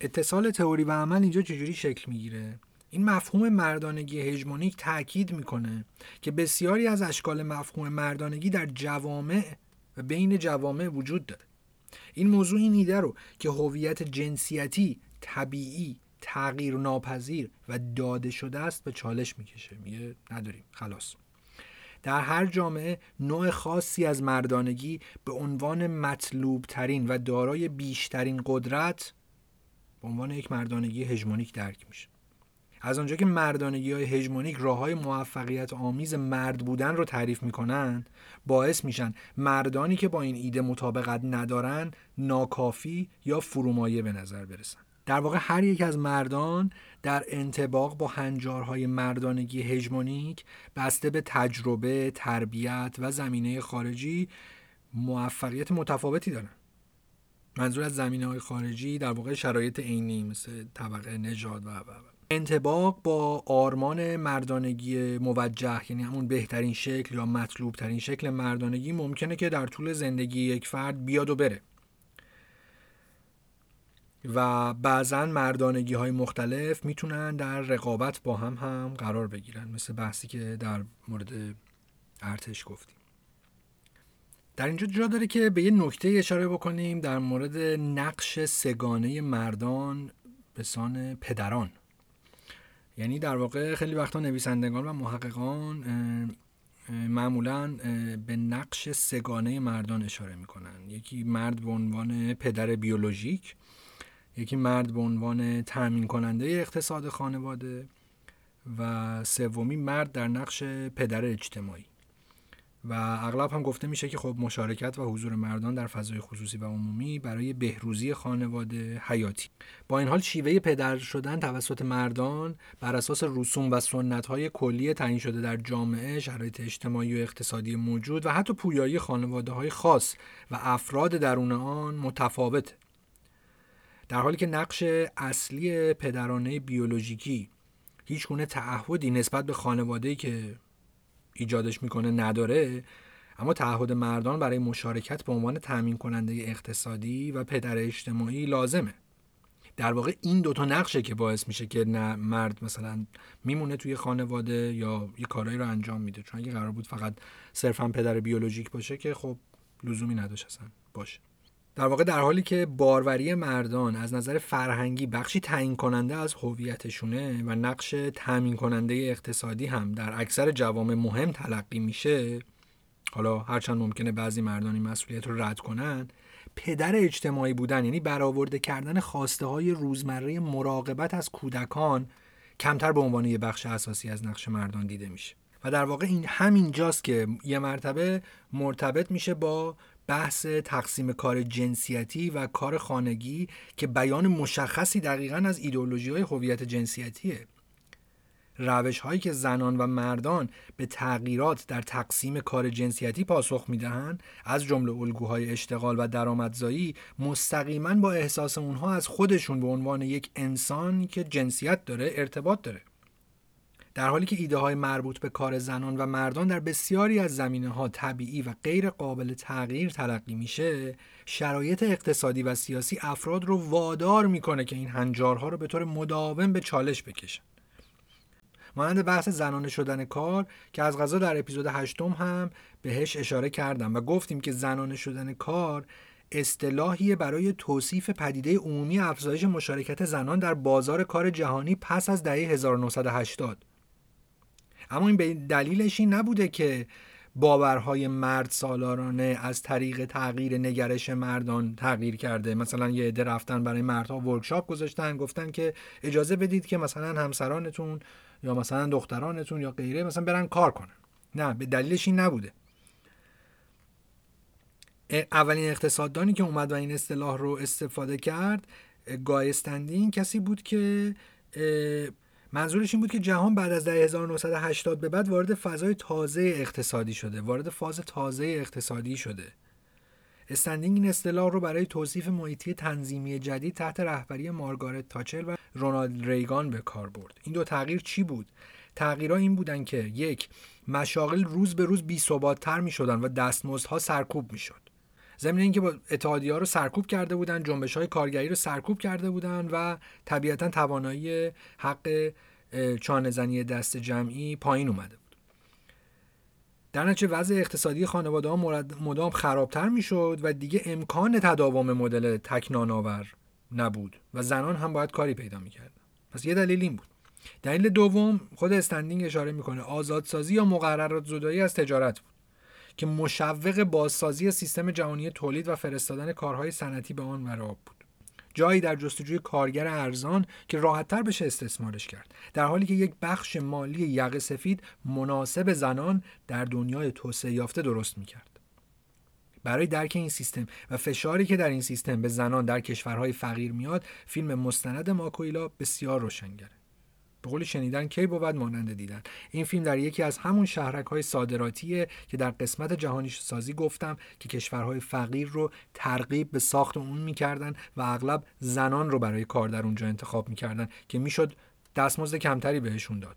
اتصال تئوری و عمل اینجا چجوری شکل می‌گیره؟ این مفهوم مردانگی هژمونیک تاکید می‌کنه که بسیاری از اشکال مفهوم مردانگی در جوامع و بین جوامع وجود داره. این موضوع این ایده رو که هویت جنسیتی طبیعی تغییر ناپذیر و داده شده است به چالش می‌کشه. میگه نداریم خلاص. در هر جامعه نوع خاصی از مردانگی به عنوان مطلوب ترین و دارای بیشترین قدرت به عنوان یک مردانگی هژمونیک درک میشه. از آنجا که مردانگی های هژمونیک راه های موفقیت آمیز مرد بودن رو تعریف می‌کنن باعث میشن مردانی که با این ایده مطابقت ندارن ناکافی یا فرومایه به نظر برسن. در واقع هر یک از مردان در انتباق با هنجارهای مردانگی هژمونیک بسته به تجربه، تربیت و زمینه خارجی موفقیت متفاوتی دارن. منظور از زمینه های خارجی در واقع شرایط عینی مثل طبقه نژاد و و انتباق با آرمان مردانگی موجه یعنی همون بهترین شکل یا مطلوب ترین شکل مردانگی ممکنه که در طول زندگی یک فرد بیاد و بره. و بعضا مردانگی های مختلف می‌تونن در رقابت با هم هم قرار بگیرن مثل بحثی که در مورد ارتش گفتیم. در اینجا جا داره که به یه نکته اشاره بکنیم در مورد نقش سگانه مردان به سان پدران. یعنی در واقع خیلی وقتا نویسندگان و محققان معمولا به نقش سگانه مردان اشاره می‌کنن. یکی مرد به عنوان پدر بیولوژیک یکی مرد به عنوان تأمین کننده اقتصاد خانواده و سومی مرد در نقش پدر اجتماعی. و اغلب هم گفته میشه که خب مشارکت و حضور مردان در فضای خصوصی و عمومی برای بهروزی خانواده حیاتی. با این حال شیوه پدر شدن توسط مردان بر اساس رسوم و سنت های کلی تعیین شده در جامعه شرایط اجتماعی و اقتصادی موجود و حتی پویایی خانواده های خاص و افراد درون آن متفاوته. در حالی که نقش اصلی پدرانه بیولوژیکی هیچ گونه تعهدی نسبت به خانواده‌ای که ایجادش می‌کنه نداره اما تعهد مردان برای مشارکت به عنوان تأمین کننده اقتصادی و پدر اجتماعی لازمه. در واقع این دوتا نقشه که باعث میشه که نه مرد مثلا میمونه توی خانواده یا یه کارایی رو انجام میده. چون اگه قرار بود فقط صرفا پدر بیولوژیک باشه که خب لزومی نداشت اصلا باشه. در واقع در حالی که باروری مردان از نظر فرهنگی بخشی تعیین کننده از هویتشونه و نقش تامین کننده اقتصادی هم در اکثر جوامع مهم تلقی میشه حالا هرچند ممکنه بعضی مردان این مسئولیت رو رد کنن پدر اجتماعی بودن یعنی برآورده کردن خواسته های روزمره مراقبت از کودکان کمتر به عنوان یه بخش اساسی از نقش مردان دیده میشه. و در واقع این همین جاست که یه مرتبه مرتبط میشه با بحث تقسیم کار جنسیتی و کار خانگی که بیان مشخصی دقیقا از ایدئولوژی های هویت جنسیتیه. روش هایی که زنان و مردان به تغییرات در تقسیم کار جنسیتی پاسخ می‌دهند از جمله الگوهای اشتغال و درآمدزایی مستقیما با احساس اونها از خودشون به عنوان یک انسان که جنسیت داره ارتباط داره. در حالی که ایده های مربوط به کار زنان و مردان در بسیاری از زمینه ها طبیعی و غیر قابل تغییر تلقی میشه شرایط اقتصادی و سیاسی افراد رو وادار می‌کنه که این هنجارها رو به طور مداوم به چالش بکشن. مانند بحث زنانه شدن کار که از غذا در اپیزود هشتم هم بهش اشاره کردم و گفتیم که زنانه شدن کار اصطلاحی برای توصیف پدیده عمومی افزایش مشارکت زنان در بازار کار جهانی پس از دهه 1980 اما این به دلیلش این نبوده که باورهای مرد سالارانه از طریق تغییر نگرش مردان تغییر کرده. مثلا یه عده رفتن برای مردها ورکشاپ گذاشتن گفتن که اجازه بدید که مثلا همسرانتون یا مثلا دخترانتون یا غیره مثلا برن کار کنن. نه به دلیلش این نبوده. اولین اقتصاددانی که اومد و این اصطلاح رو استفاده کرد گایستندین کسی بود که منظورش این بود که جهان بعد از 1980 به بعد وارد فضای تازه اقتصادی شده وارد فاز تازه اقتصادی شده. استندینگ این اصطلاح رو برای توصیف محیطی تنظیمی جدید تحت رهبری مارگارت تاچر و رونالد ریگان به کار برد. این دو تغییر چی بود؟ تغییرها این بودن که یک مشاغل روز به روز بی تر می شدن و دستمزدها سرکوب می ضمن اینکه با ها رو سرکوب کرده بودن جنبش های کارگری رو سرکوب کرده بودن و طبیعتا توانایی حق چانهزنی دست جمعی پایین اومده بود. در نتیجه وضع اقتصادی خانواده ها مدام خرابتر می‌شد و دیگه امکان تداوم مدل تکناناور نبود و زنان هم باید کاری پیدا می‌کردن. پس یه دلیل این بود. دلیل دوم خود استندینگ اشاره می‌کنه آزادسازی یا مقررات زدایی از تجارت بود. که مشوق بازسازی سیستم جهانی تولید و فرستادن کارهای صنعتی به آن مراب بود. جایی در جستجوی کارگر ارزان که راحتتر بشه استثمارش کرد. در حالی که یک بخش مالی یقه سفید مناسب زنان در دنیای توسعه یافته درست می‌کرد. برای درک این سیستم و فشاری که در این سیستم به زنان در کشورهای فقیر میاد فیلم مستند ماکویلا بسیار روشنگره به قول شنیدن کی بود مانند دیدن. این فیلم در یکی از همون شهرک های صادراتیه که در قسمت جهانی سازی گفتم که کشورهای فقیر رو ترغیب به ساخت اون می‌کردن و اغلب زنان رو برای کار در اونجا انتخاب می‌کردن که می‌شد دستمزد کمتری بهشون داد.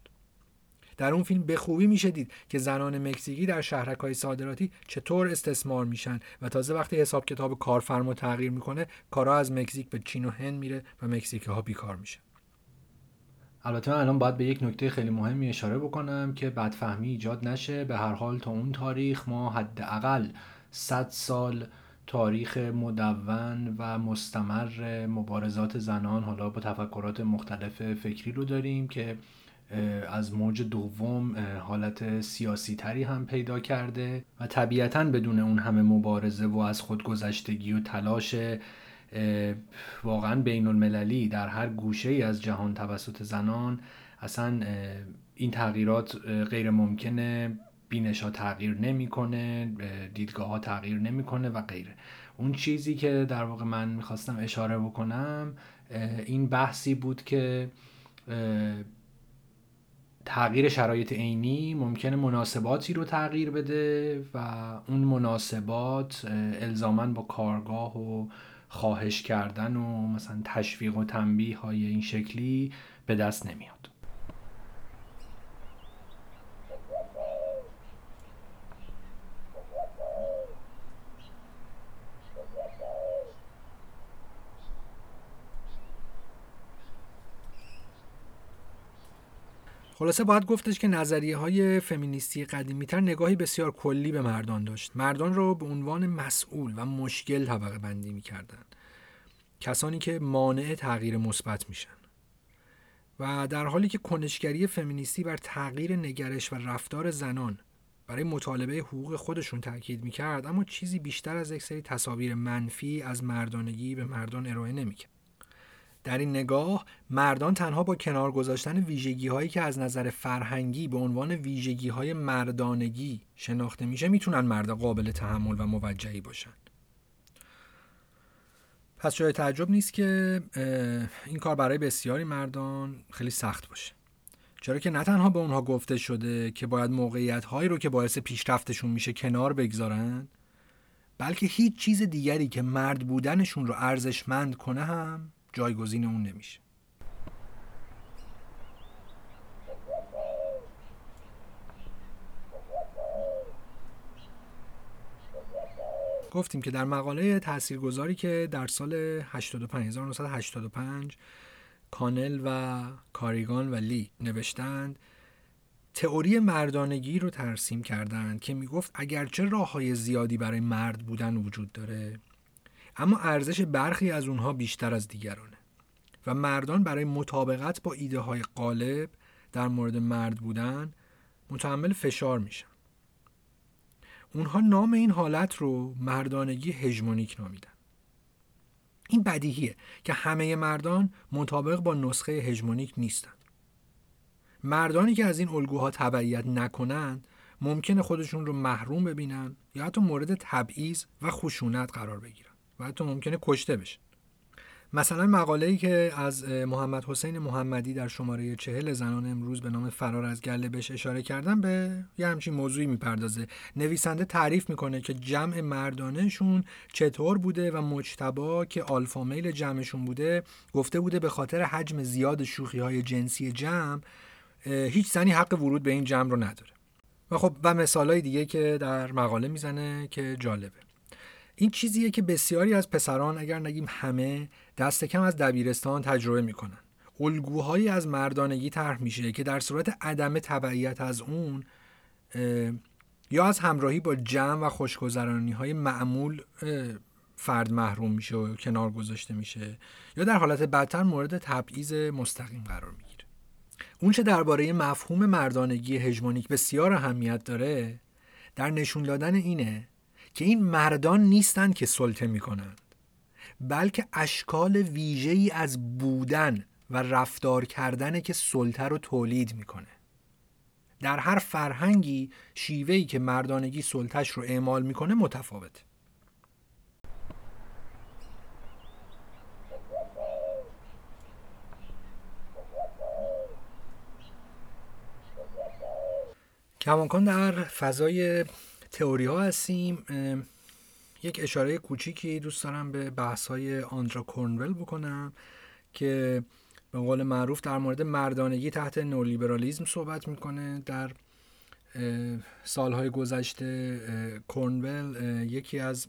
در اون فیلم به خوبی میشه دید که زنان مکزیکی در شهرک های صادراتی چطور استثمار میشن و تازه وقتی حساب کتاب کارفرما تغییر می‌کنه کارا از مکزیک به چین و هند میره و مکزیکی ها بیکار میشه البته من الان باید به یک نکته خیلی مهمی اشاره بکنم که بدفهمی ایجاد نشه. به هر حال تا اون تاریخ ما حداقل 100 سال تاریخ مدون و مستمر مبارزات زنان حالا با تفکرات مختلف فکری رو داریم که از موج دوم حالت سیاسی تری هم پیدا کرده و طبیعتا بدون اون همه مبارزه و از خودگذشتگی و تلاش واقعا بین المللی در هر گوشه ای از جهان توسط زنان اصلا این تغییرات غیر ممکنه. بینش ها تغییر نمی‌کنه دیدگاه ها تغییر نمی‌کنه و غیره. اون چیزی که در واقع من می‌خواستم اشاره بکنم این بحثی بود که تغییر شرایط عینی ممکنه مناسباتی رو تغییر بده و اون مناسبات الزاما با کارگاه و خواهش کردن و مثلا تشویق و تنبیه های این شکلی به دست نمیاد. خلاصه باید گفتش که نظریه های فمینیستی قدیمی تر نگاهی بسیار کلی به مردان داشت. مردان رو به عنوان مسئول و مشکل طبقه بندی می‌کردن. کسانی که مانع تغییر مثبت میشن. و در حالی که کنشگری فمینیستی بر تغییر نگرش و رفتار زنان برای مطالبه حقوق خودشون تاکید می‌کرد اما چیزی بیشتر از یک سری تصاویر منفی از مردانگی به مردان ارائه نمی‌کرد. در این نگاه مردان تنها با کنار گذاشتن ویژگی هایی که از نظر فرهنگی به عنوان ویژگی های مردانگی شناخته میشه می‌تونن مرد قابل تحمل و موجهی باشن. پس جای تعجب نیست که این کار برای بسیاری مردان خیلی سخت باشه. چرا که نه تنها به اونها گفته شده که باید موقعیت هایی رو که باعث پیشرفتشون میشه کنار بگذارن بلکه هیچ چیز دیگری که مرد بودنشون رو ارزشمند کنه هم جایگزین اون نمیشه. گفتیم که در مقاله تاثیرگذاری که در سال 85 1985 کانل و کاریگان و لی نوشتند تئوری مردانگی رو ترسیم کردند که می‌گفت اگرچه راه های زیادی برای مرد بودن وجود داره اما ارزش برخی از اونها بیشتر از دیگرانه. و مردان برای مطابقت با ایده های غالب در مورد مرد بودن متحمل فشار میشن. اونها نام این حالت رو مردانگی هژمونیک نامیدن. این بدیهیه که همه مردان مطابق با نسخه هژمونیک نیستند مردانی که از این الگوها تبعیت نکنند ممکنه خودشون رو محروم ببینن یا حتی مورد تبعیض و خشونت قرار بگیرن. و حتی ممکنه کشته بشن مثلا مقاله‌ای که از محمد حسین محمدی در شماره چهل زنان امروز به نام فرار از گله بهش اشاره کردن به یه همچین موضوعی می‌پردازه. نویسنده تعریف می‌کنه که جمع مردانهشون چطور بوده و مجتبا که آلفا میل جمعشون بوده گفته بوده به خاطر حجم زیاد شوخی های جنسی جمع هیچ زنی حق ورود به این جمع رو نداره. و خب و مثالهای دیگه که در مقاله می‌زنه که جالبه. این چیزیه که بسیاری از پسران اگر نگیم همه دست کم از دبیرستان تجربه می‌کنن. الگوهایی از مردانگی طرح میشه که در صورت عدم تبعیت از اون یا از همراهی با جمع و خوشگذرانی های معمول فرد محروم میشه و کنار گذاشته میشه یا در حالت بدتر مورد تبعیض مستقیم قرار می‌گیره. اون چه درباره مفهوم مردانگی هژمونیک بسیار اهمیت داره در نشون دادن اینه که این مردان نیستند که سلطه می‌کنند بلکه اشکال ویژه‌ای از بودن و رفتار کردن که سلطه رو تولید می‌کنه. در هر فرهنگی شیوهی که مردانگی سلطش رو اعمال می‌کنه متفاوته. کماکان در فضای تئوری ها هستیم یک اشاره کوچیکی دوست دارم به بحث های آندرا کورنول بکنم که به قول معروف در مورد مردانگی تحت نولیبرالیزم صحبت می‌کنه. در سالهای گذشته کورنول یکی از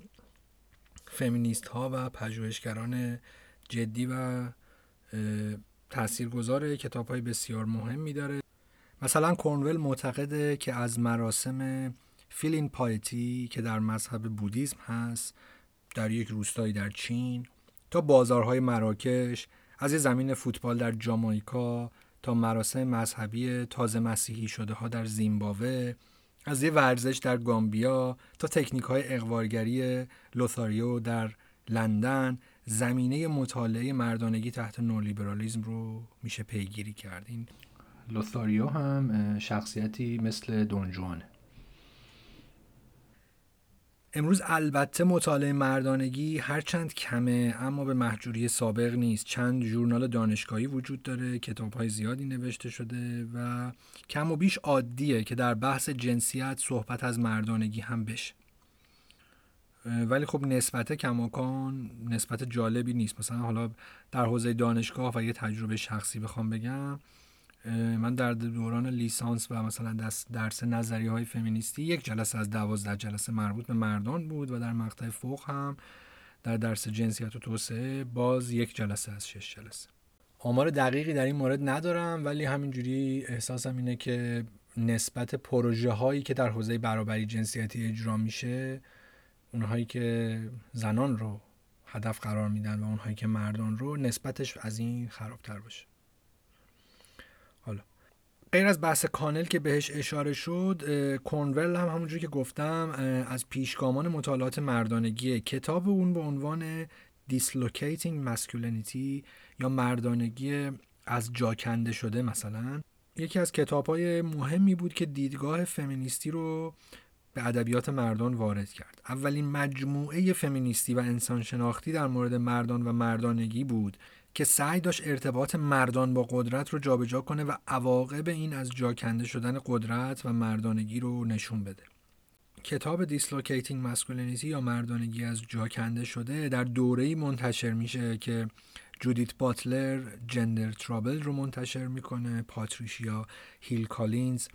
فمینیست ها و پژوهشگران جدی و تاثیرگذار کتاب های بسیار مهمی داره. مثلا کورنول معتقده که از مراسم فیلین پایتی که در مذهب بودیزم هست در یک روستایی در چین تا بازارهای مراکش از یه زمین فوتبال در جامایکا تا مراسم مذهبی تازه مسیحی شده ها در زیمبابوه از یه ورزش در گامبیا تا تکنیک های اقوارگری لوثاریو در لندن زمینه مطالعه مردانگی تحت نولیبرالیزم رو میشه پیگیری کرد. این هم شخصیتی مثل دونجوانه امروز البته مطالعه مردانگی هرچند کمه اما به محجوری سابق نیست. چند ژورنال دانشگاهی وجود داره کتاب های زیادی نوشته شده و کم و بیش عادیه که در بحث جنسیت صحبت از مردانگی هم بشه. ولی خب نسبت کماکان نسبت جالبی نیست. مثلا حالا در حوزه دانشگاه و یه تجربه شخصی بخوام بگم من در دوران لیسانس و مثلا درس نظری های فمینیستی یک جلسه از دوازده جلسه مربوط به مردان بود و در مقطع فوق هم در درس جنسیت و توسعه باز یک جلسه از شش جلسه. آمار دقیقی در این مورد ندارم ولی همینجوری احساسم اینه که نسبت پروژه هایی که در حوزه برابری جنسیتی اجرا میشه اونهایی که زنان رو هدف قرار میدن و اونهایی که مردان رو نسبتش از این خرابتر باشه. غیر از بحث کانل که بهش اشاره شد کورنول هم همونجور که گفتم از پیشگامان مطالعات مردانگی کتاب اون به عنوان Dislocating Masculinity یا مردانگی از جا کنده شده مثلا. یکی از کتاب های مهمی بود که دیدگاه فمینیستی رو به ادبیات مردان وارد کرد. اولین مجموعه فمینیستی و انسان شناختی در مورد مردان و مردانگی بود. که سعی داشت ارتباط مردان با قدرت رو جابجا کنه و عواقب این از جا کنده شدن قدرت و مردانگی رو نشون بده. کتاب Dislocating Masculinity یا مردانگی از جا کنده شده در دوره‌ای منتشر میشه که جودیت باتلر Gender Trouble رو منتشر می‌کنه پاتریشیا هیل کالینز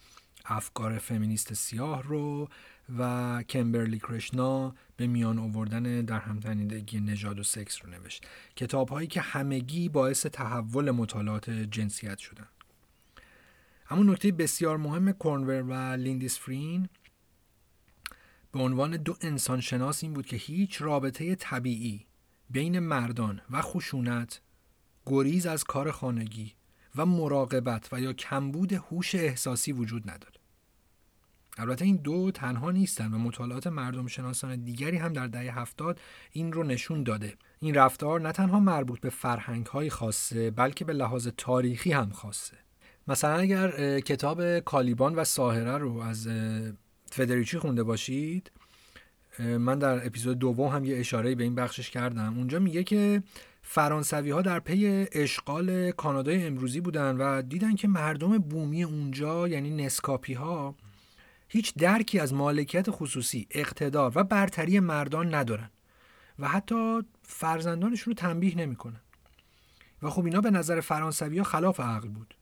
افکار فمینیست سیاه رو و کیمبرلی کرنشا به میان آوردن درهم‌تنیدگی نژاد و سکس رو نوشت. کتاب هایی که همگی باعث تحول مطالعات جنسیت شدن. اما نکته بسیار مهم کورنوال و لیندیسفارن به عنوان دو انسان شناس این بود که هیچ رابطه طبیعی بین مردان و خشونت گریز از کار خانگی و مراقبت و یا کمبود هوش احساسی وجود نداره. البته این دو تنها نیستن و مطالعات مردم شناسان دیگری هم در دهه هفتاد این رو نشون داده. این رفتار نه تنها مربوط به فرهنگ های خاصه بلکه به لحاظ تاریخی هم خاصه. مثلا اگر کتاب کالیبان و ساهره رو از فدریچی خونده باشید من در اپیزود دوم هم یه اشاره به این بخشش کردم. اونجا میگه که فرانسوی ها در پی اشغال کانادای امروزی بودن و دیدن که مردم بومی اونجا یعنی نسکاپی ها هیچ درکی از مالکیت خصوصی اقتدار و برتری مردان ندارن و حتی فرزندانشون رو تنبیه نمی‌کنن. و خب اینا به نظر فرانسوی خلاف عقل بود.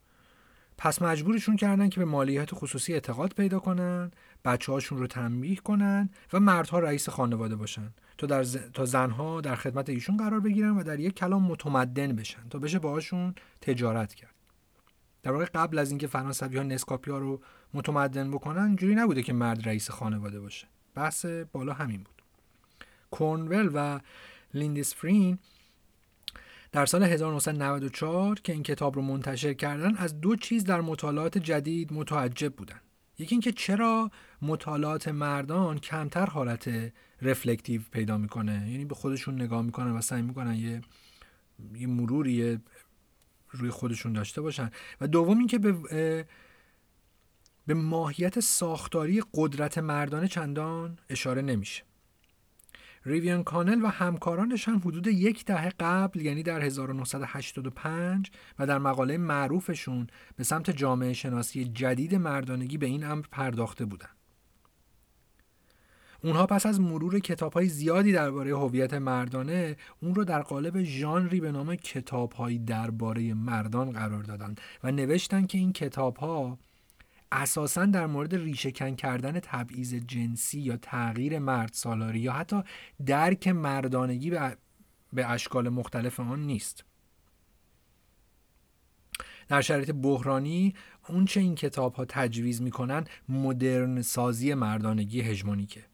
پس مجبورشون کردن که به مالیات خصوصی اعتقاد پیدا کنن بچه هاشون رو تنبیه کنن و مردها رئیس خانواده باشن تا, در تا زنها در خدمت ایشون قرار بگیرن و در یک کلام متمدن بشن تا بشه باهاشون تجارت کرد. در واقع قبل از اینکه فرانسوی ها نسکاپی ها رو متمدن بکنن اینجوری نبوده که مرد رئیس خانواده باشه. بحث بالا همین بود. کورنول و لیندیسفرین در سال 1994 که این کتاب رو منتشر کردن از دو چیز در مطالعات جدید متعجب بودن. یکی اینکه چرا مطالعات مردان کمتر حالت رفلکتیو پیدا می‌کنه. یعنی به خودشون نگاه می‌کنن و سعی می‌کنن یه یه مروری روی خودشون داشته باشن. و دوم اینکه به به ماهیت ساختاری قدرت مردانه چندان اشاره نمیشه ریویان کانل و همکارانش هم حدود یک دهه قبل یعنی در 1985 و در مقاله معروفشون به سمت جامعه شناسی جدید مردانگی به این امر پرداخته بودند. اونها پس از مرور کتاب های زیادی درباره هویت مردانه اون رو در قالب ژانری به نام کتاب درباره مردان قرار دادند و نوشتن که این کتاب ها اساسا در مورد ریشهکن کردن تبعیض جنسی یا تغییر مرد سالاری یا حتی درک مردانگی به اشکال مختلف آن نیست. در شرایط بحرانی اونچه این کتاب ها تجویز می‌کنن مدرن سازی مردانگی هژمونیکه.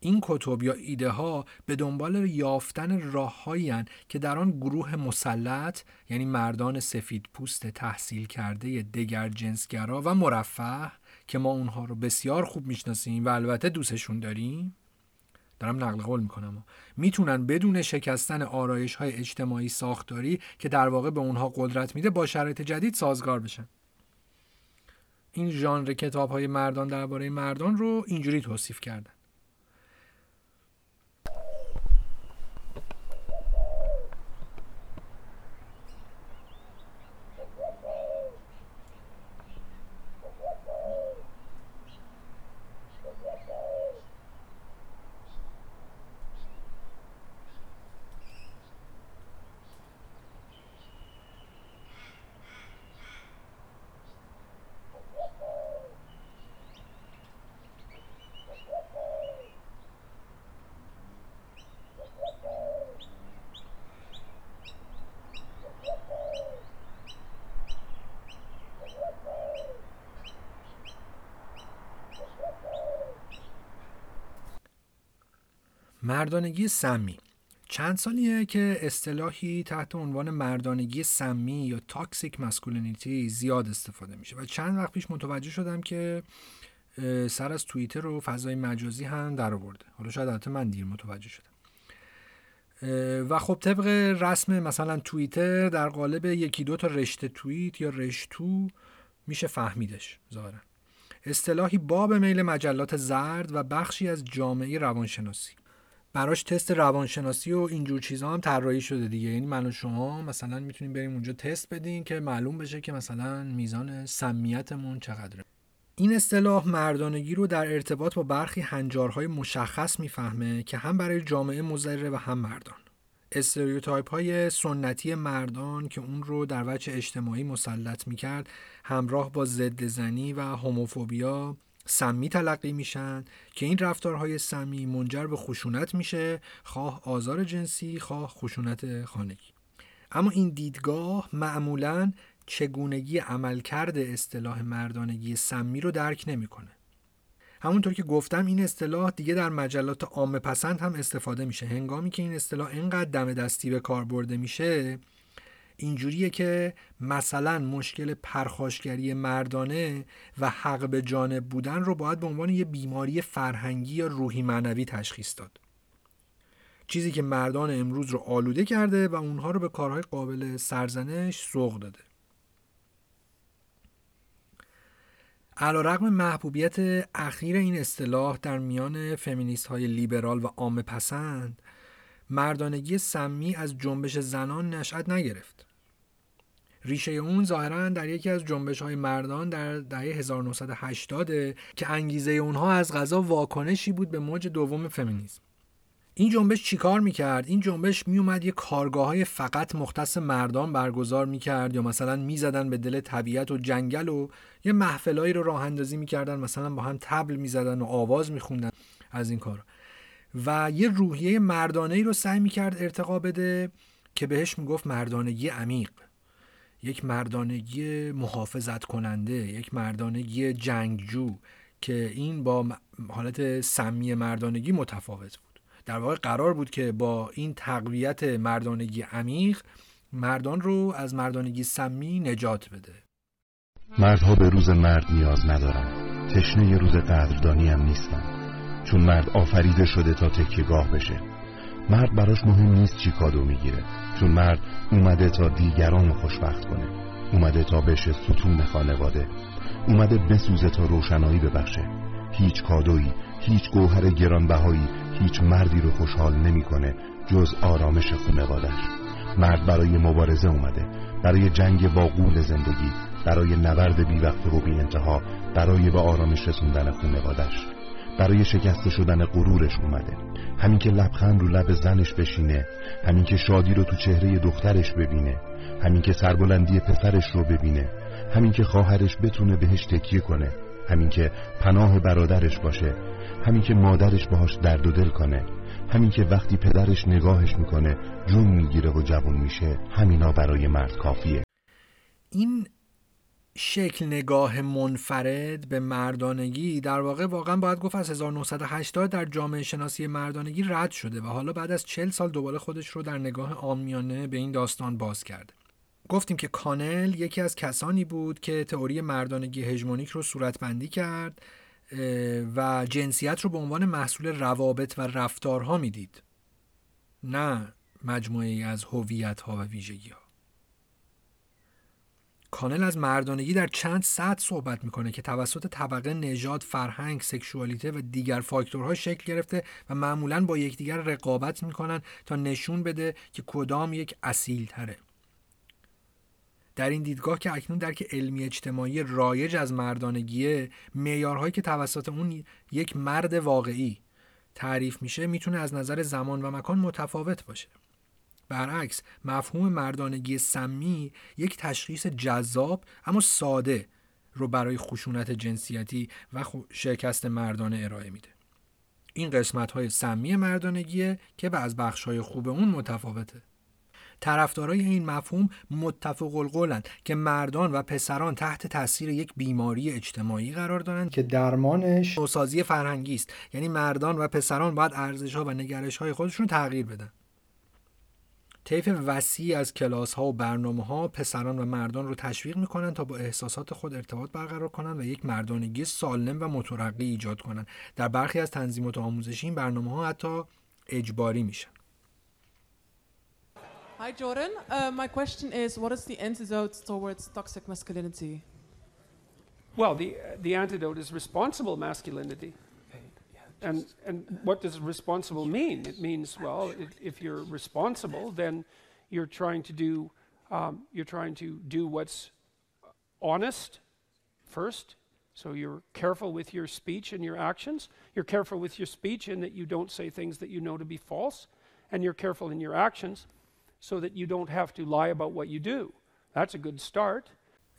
این کتب یا ایده ها به دنبال یافتن راههایی که در آن گروه مسلط یعنی مردان سفید پوست تحصیل کرده دگر جنسگرا و مرفه که ما اونها رو بسیار خوب می‌شناسیم و البته دوستشون داریم. دارم نقل قول می‌کنم. می‌تونن بدون شکستن آرایش های اجتماعی ساختاری که در واقع به اونها قدرت میده با شرایط جدید سازگار بشن. این ژانر کتاب های مردان درباره مردان رو اینجوری توصیف کردن. مردانگی سمی. چند سالیه که اصطلاحی تحت عنوان مردانگی سمی یا تاکسیک مسکولینیتی زیاد استفاده میشه و چند وقت پیش متوجه شدم که سر از توییتر و فضای مجازی هم در آورده. حالا شاید البته من دیر متوجه شدم. و خب طبق رسم مثلا توییتر در قالب یکی دو تا رشته توییت یا رشتو میشه فهمیدش ظاهرا. اصطلاحی باب میل مجلات زرد و بخشی از جامعه روانشناسی. براش تست روانشناسی و اینجور چیزا هم طراحی شده دیگه. یعنی من و شما مثلا می‌تونیم بریم اونجا تست بدیم که معلوم بشه که مثلا میزان سمیتمون چقدره. این اصطلاح مردانگی رو در ارتباط با برخی هنجارهای مشخص می‌فهمه که هم برای جامعه مضره و هم مردان. استریوتایپ های سنتی مردان که اون رو در وجه اجتماعی مسلط می‌کرد همراه با ضد زنی و هوموفوبیا سمی تلقی میشن که این رفتارهای سمی منجر به خشونت میشه خواه آزار جنسی خواه خشونت خانگی. اما این دیدگاه معمولا چگونگی عملکرد اصطلاح مردانگی سمی رو درک نمی‌کنه. همونطور که گفتم این اصطلاح دیگه در مجلات عام پسند هم استفاده میشه. هنگامی که این اصطلاح اینقدر دم دستی به کار برده میشه اینجوریه که مثلا مشکل پرخاشگری مردانه و حق به جانب بودن رو باید به عنوان یه بیماری فرهنگی یا روحی معنوی تشخیص داد. چیزی که مردان امروز رو آلوده کرده و اونها رو به کارهای قابل سرزنش سوق داده. علا محبوبیت اخیر این اصطلاح در میان فمینیست های لیبرال و عام پسند مردانگی سمی از جنبش زنان نشأت نگرفت. ریشه اون ظاهرا در یکی از جنبش های مردان در دهه 1980 که انگیزه اونها از غذا واکنشی بود به موج دوم فمینیسم. این جنبش چیکار می‌کرد؟ این جنبش میومد یه کارگاه های فقط مختص مردان برگزار می‌کرد یا مثلا می‌زدن به دل طبیعت و جنگل و یه محفلایی رو راه اندازی می‌کردن مثلا با هم تبل می‌زدن و آواز میخوندن از این کار و یه روحیه مردانه ای رو سعی می‌کرد ارتقا بده که بهش می‌گفت مردانگی عمیق. یک مردانگی محافظت کننده یک مردانگی جنگجو که این با حالت سمی مردانگی متفاوت بود. در واقع قرار بود که با این تقویت مردانگی عمیق مردان رو از مردانگی سمی نجات بده. مردها به روز مرد نیاز ندارن تشنه روز قدردانی هم نیستن چون مرد آفریده شده تا تکیگاه بشه. مرد براش مهم نیست چی کادو می‌گیره. چون مرد اومده تا دیگران رو خوشبخت کنه. اومده تا بشه ستون خانواده. اومده بسوزه تا روشنایی ببخشه. هیچ کادویی هیچ گوهر گرانبهایی هیچ مردی رو خوشحال نمی‌کنه جز آرامش خانوادش مرد برای مبارزه اومده. برای جنگ با قول زندگی برای نبرد بی وقت و بی انتها برای به آرامش رسوندن خانوادش برای شکسته شدن غرورش اومده. همین که لبخند رو لب زنش بشینه همین که شادی رو تو چهره دخترش ببینه همین که سربلندی پسرش رو ببینه همین که خواهرش بتونه بهش تکیه کنه همین که پناه برادرش باشه همین که مادرش باهاش درد و دل کنه همین که وقتی پدرش نگاهش می‌کنه جون می‌گیره و جوون میشه همینا برای مرد کافیه. این شکل نگاه منفرد به مردانگی در واقع واقعا باید گفت از 1980 در جامعه شناسی مردانگی رد شده و حالا بعد از 40 سال دوباره خودش رو در نگاه آمیانه به این داستان باز کرده. گفتیم که کانل یکی از کسانی بود که تئوری مردانگی هژمونیک رو صورتبندی کرد و جنسیت رو به عنوان محصول روابط و رفتارها می‌دید. نه مجموعه از هویت ها و ویژگی ها کانل از مردانگی در چند سطح صحبت می‌کنه که توسط طبقه نژاد فرهنگ سکشوالیته و دیگر فاکتورها شکل گرفته و معمولا با یکدیگر رقابت می‌کنن تا نشون بده که کدام یک اصیل تره در این دیدگاه که اکنون درک علمی اجتماعی رایج از مردانگیه معیارهایی که توسط اون یک مرد واقعی تعریف میشه می‌تونه از نظر زمان و مکان متفاوت باشه. برعکس مفهوم مردانگی سمی یک تشخیص جذاب اما ساده رو برای خشونت جنسیتی و شکست مردانه ارائه میده. این قسمت های سمی مردانگیه که به از بخش های خوب اون متفاوته. طرفدارای این مفهوم متفق القولند که مردان و پسران تحت تاثیر یک بیماری اجتماعی قرار دارند که درمانش نوسازی فرهنگی است. یعنی مردان و پسران باید ارزش ها و نگرش های خودشون تغییر بدن. طیف وسیعی از کلاس ها و برنامه ها پسران و مردان رو تشویق می‌کنن تا با احساسات خود ارتباط برقرار کنند و یک مردانگی سالم و مترقی ایجاد کنند در برخی از تنظیمات آموزشی این برنامه ها حتی اجباری میشن Hi, Jordan. Uh, my question is what is the antidote towards toxic masculinity? Well, the, the antidote is responsible masculinity. And, and what does responsible mean? It means, well, if, if you're responsible, then you're trying to do, um, you're trying to do what's honest first. So you're careful with your speech and your actions. You're careful with your speech in that you don't say things that you know to be false. And you're careful in your actions so that you don't have to lie about what you do. That's a good start.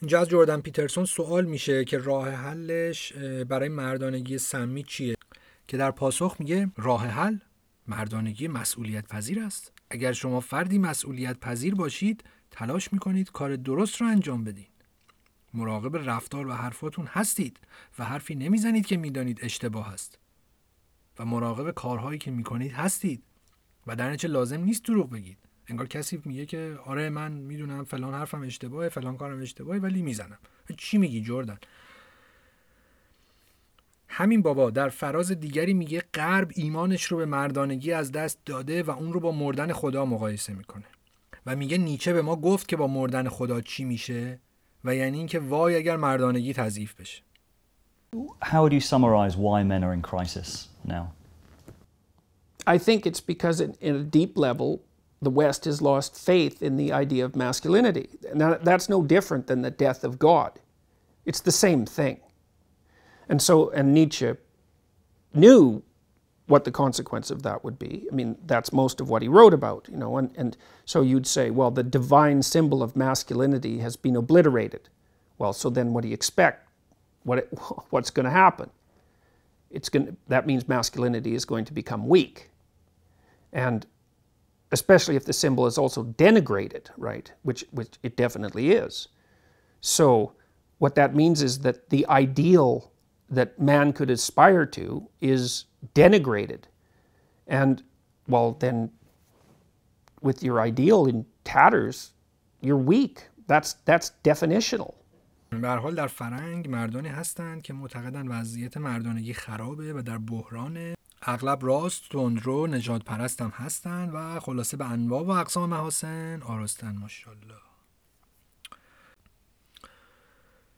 اینجا از جردن پیترسون سوال میشه که راه حلش برای مردانگی سمی چیه که در پاسخ میگه راه حل مردانگی مسئولیت پذیر است. اگر شما فردی مسئولیت پذیر باشید تلاش می‌کنید کار درست رو انجام بدید مراقب رفتار و حرفاتون هستید و حرفی نمی‌زنید که می‌دانید اشتباه است. و مراقب کارهایی که می‌کنید هستید. و در نتیجه لازم نیست دروغ بگید. انگار کسی میگه که آره من می‌دونم فلان حرفم اشتباهه فلان کارم اشتباهه ولی می‌زنم. چی میگی جردن؟ همین بابا در فراز دیگری میگه غرب ایمانش رو به مردانگی از دست داده و اون رو با مردن خدا مقایسه می‌کنه و میگه نیچه به ما گفت که با مردن خدا چی میشه و یعنی اینکه وای اگر مردانگی تضعیف بشه How would you summarize why men are in crisis now? I think it's because, in, in a deep level, the West has lost faith in the idea of masculinity. Now, that's no different than the death of God. It's the same thing. And so, and Nietzsche knew what the consequence of that would be. I mean, that's most of what he wrote about, you know, and, and so you'd say, well, the divine symbol of masculinity has been obliterated. Well, so then what do you expect? What it, what's going to happen? It's going to, that means masculinity is going to become weak. And especially if the symbol is also denigrated, right? Which, which it definitely is. So what that means is that the ideal that man could aspire to is denigrated. And well, then with your ideal in tatters, you're weak. That's, that's definitional. به حال در فرنگ مردانی هستند که معتقدن وضعیت مردانگی خرابه و در بحران اغلب راست تندرو نجات پرست هم هستند و خلاصه به انواع و اقسام محاسن آرستن ماشاءالله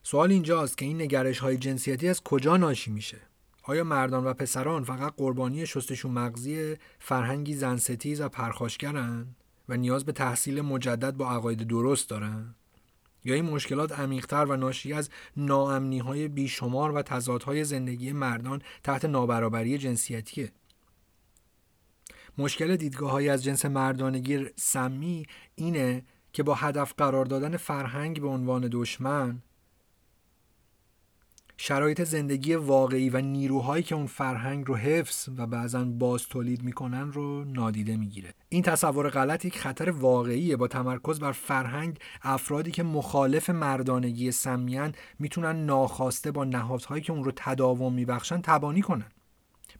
سوال اینجاست که این نگرش های جنسیتی از کجا ناشی میشه؟ آیا مردان و پسران فقط قربانی شستشون مغزی فرهنگی زنستیز و پرخاشگرن و نیاز به تحصیل مجدد با عقاید درست دارن؟ یا این مشکلات عمیقتر و ناشی از ناامنی های بیشمار و تضادهای زندگی مردان تحت نابرابری جنسیتیه؟ مشکل دیدگاه های از جنس مردانگی سمی اینه که با هدف قرار دادن فرهنگ به عنوان دشمن شرایط زندگی واقعی و نیروهایی که اون فرهنگ رو حفظ و بعضا باز تولید می‌کنن رو نادیده می‌گیره. این تصور غلط یک خطر واقعیه. با تمرکز بر فرهنگ افرادی که مخالف مردانگی سمیان می‌تونن ناخواسته با نهادهایی که اون رو تداوم میبخشن تبانی کنن.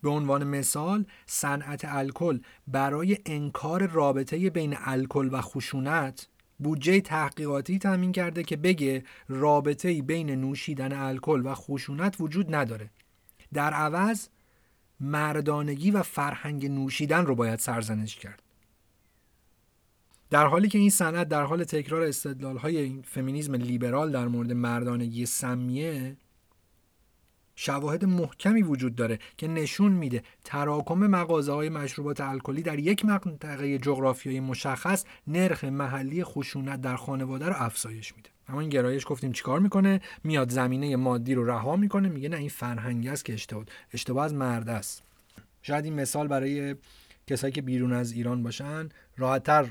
به عنوان مثال صنعت الکل برای انکار رابطه بین الکل و خشونت بودجه تحقیقاتی تامین کرده که بگه رابطه بین نوشیدن الکل و خشونت وجود نداره. در عوض مردانگی و فرهنگ نوشیدن رو باید سرزنش کرد. در حالی که این صنعت در حال تکرار استدلال های این فمینیزم لیبرال در مورد مردانگی سمیه شواهد محکمی وجود داره که نشون میده تراکم مغازه های مشروبات الکلی در یک منطقه جغرافیایی مشخص نرخ محلی خشونت در خانواده رو افزایش میده. اما این گرایش گفتیم چیکار می‌کنه؟ میاد زمینه مادی رو رها می‌کنه میگه نه این فرهنگ است که اشتباه اشتباه از مرد است. شاید این مثال برای کسایی که بیرون از ایران باشن راحتتر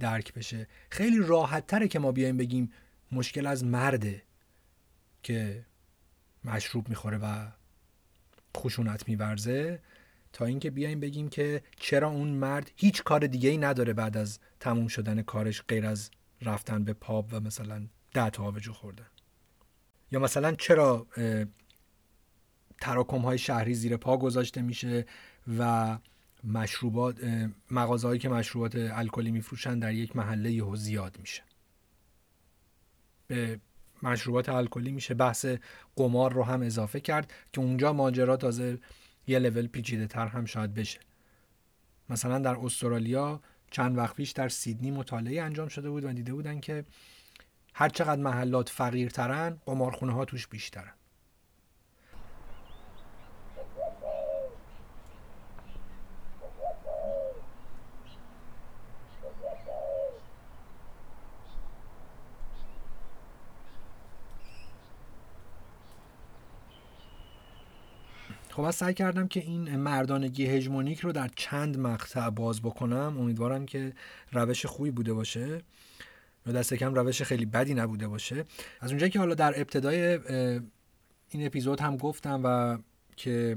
درک بشه. خیلی راحتتره که ما بیایم بگیم مشکل از مرده که مشروب می‌خوره و خشونت میورزه تا اینکه بیایم بگیم که چرا اون مرد هیچ کار دیگه ای نداره بعد از تموم شدن کارش غیر از رفتن به پاب و مثلا ده تا آبجو خوردن یا مثلا چرا تراکم های شهری زیر پا گذاشته میشه و مشروبات مغازهایی که مشروبات الکلی میفروشن در یک محله یهو زیاد میشه. به مشروبات الکلی میشه بحث قمار رو هم اضافه کرد که اونجا ماجرا تازه یه لول پیچیده تر هم شاید بشه. مثلا در استرالیا چند وقت پیش در سیدنی مطالعه انجام شده بود و دیده بودن که هر چقدر محلات فقیرترن قمارخونه ها توش بیشترن. خب سعی کردم که این مردانگی هژمونیک رو در چند مقطع باز بکنم. امیدوارم که روش خوبی بوده باشه. و دست کم روش خیلی بدی نبوده باشه. از اونجایی که حالا در ابتدای این اپیزود هم گفتم و که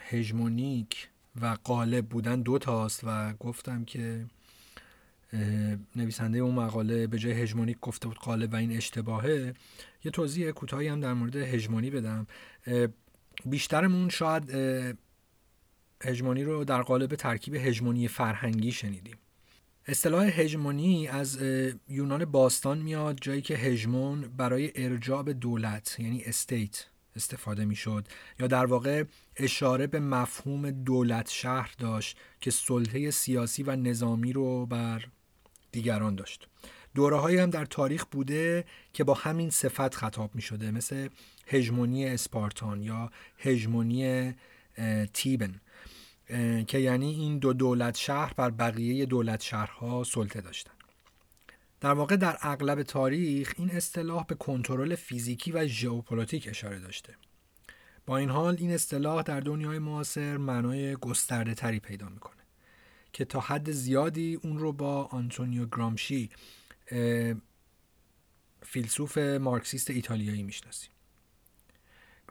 هژمونیک و قالب بودن دو تاست و گفتم که نویسنده اون مقاله به جای هژمونیک گفته بود قالب و این اشتباهه یه توضیح کوتاهی هم در مورد هژمونی بدم. بیشترمون شاید هژمونی رو در قالب ترکیب هژمونی فرهنگی شنیدیم. اصطلاح هژمونی از یونان باستان میاد جایی که هژمون برای ارجاع به دولت یعنی استیت استفاده می‌شد. یا در واقع اشاره به مفهوم دولت شهر داشت که سلطه سیاسی و نظامی رو بر دیگران داشت. دوره هم در تاریخ بوده که با همین صفت خطاب می شده مثل هژمونی Spartan یا هژمونی Theban که یعنی این دو دولت شهر بر بقیه دولت شهرها سلطه داشتن. در واقع در اغلب تاریخ این اصطلاح به کنترل فیزیکی و ژئوپلیتیک اشاره داشته. با این حال این اصطلاح در دنیای معاصر معنای گسترده تری پیدا می‌کنه که تا حد زیادی اون رو با آنتونیو گرامشی فیلسوف مارکسیست ایتالیایی می‌شناسیم.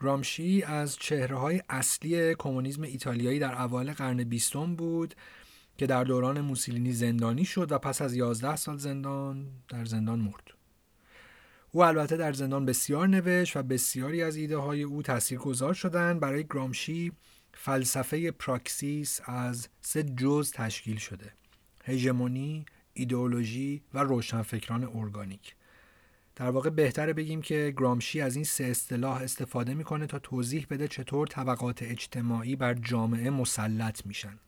گرامشی از چهره های اصلی کمونیسم ایتالیایی در اوایل قرن بیستم بود که در دوران موسولینی زندانی شد و پس از 11 سال زندان در زندان مرد. او البته در زندان بسیار نوشت و بسیاری از ایده های او تأثیر گذار شدند برای گرامشی فلسفه پراکسیس از سه جز تشکیل شده هژمونی، ایدئولوژی و روشنفکران ارگانیک در واقع بهتره بگیم که گرامشی از این سه اصطلاح استفاده می‌کنه تا توضیح بده چطور طبقات اجتماعی بر جامعه مسلط میشن.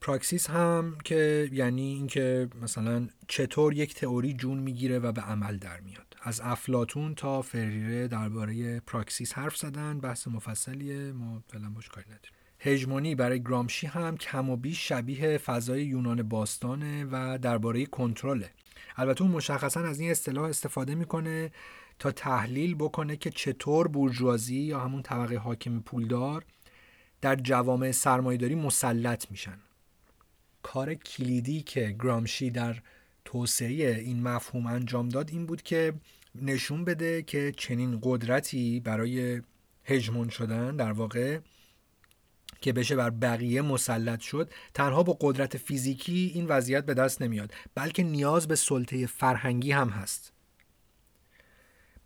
پراکسیس هم که یعنی اینکه مثلا چطور یک تئوری جون می‌گیره و به عمل در میاد. از افلاطون تا فریره درباره پراکسیس حرف زدن بحث مفصلیه ما فعلا باش کاری نداریم. هژمونی برای گرامشی هم کم و بیش شبیه فضای یونان باستانه و درباره کنترله. البته اون مشخصا از این اصطلاح استفاده می‌کنه تا تحلیل بکنه که چطور بورژوازی یا همون طبقه حاکم پولدار در جوامع سرمایهداری مسلط میشن. کار کلیدی که گرامشی در توسعه این مفهوم انجام داد این بود که نشون بده که چنین قدرتی برای هژمون شدن در واقع که بشه بر بقیه مسلط شد تنها با قدرت فیزیکی این وضعیت به دست نمیاد بلکه نیاز به سلطه فرهنگی هم هست.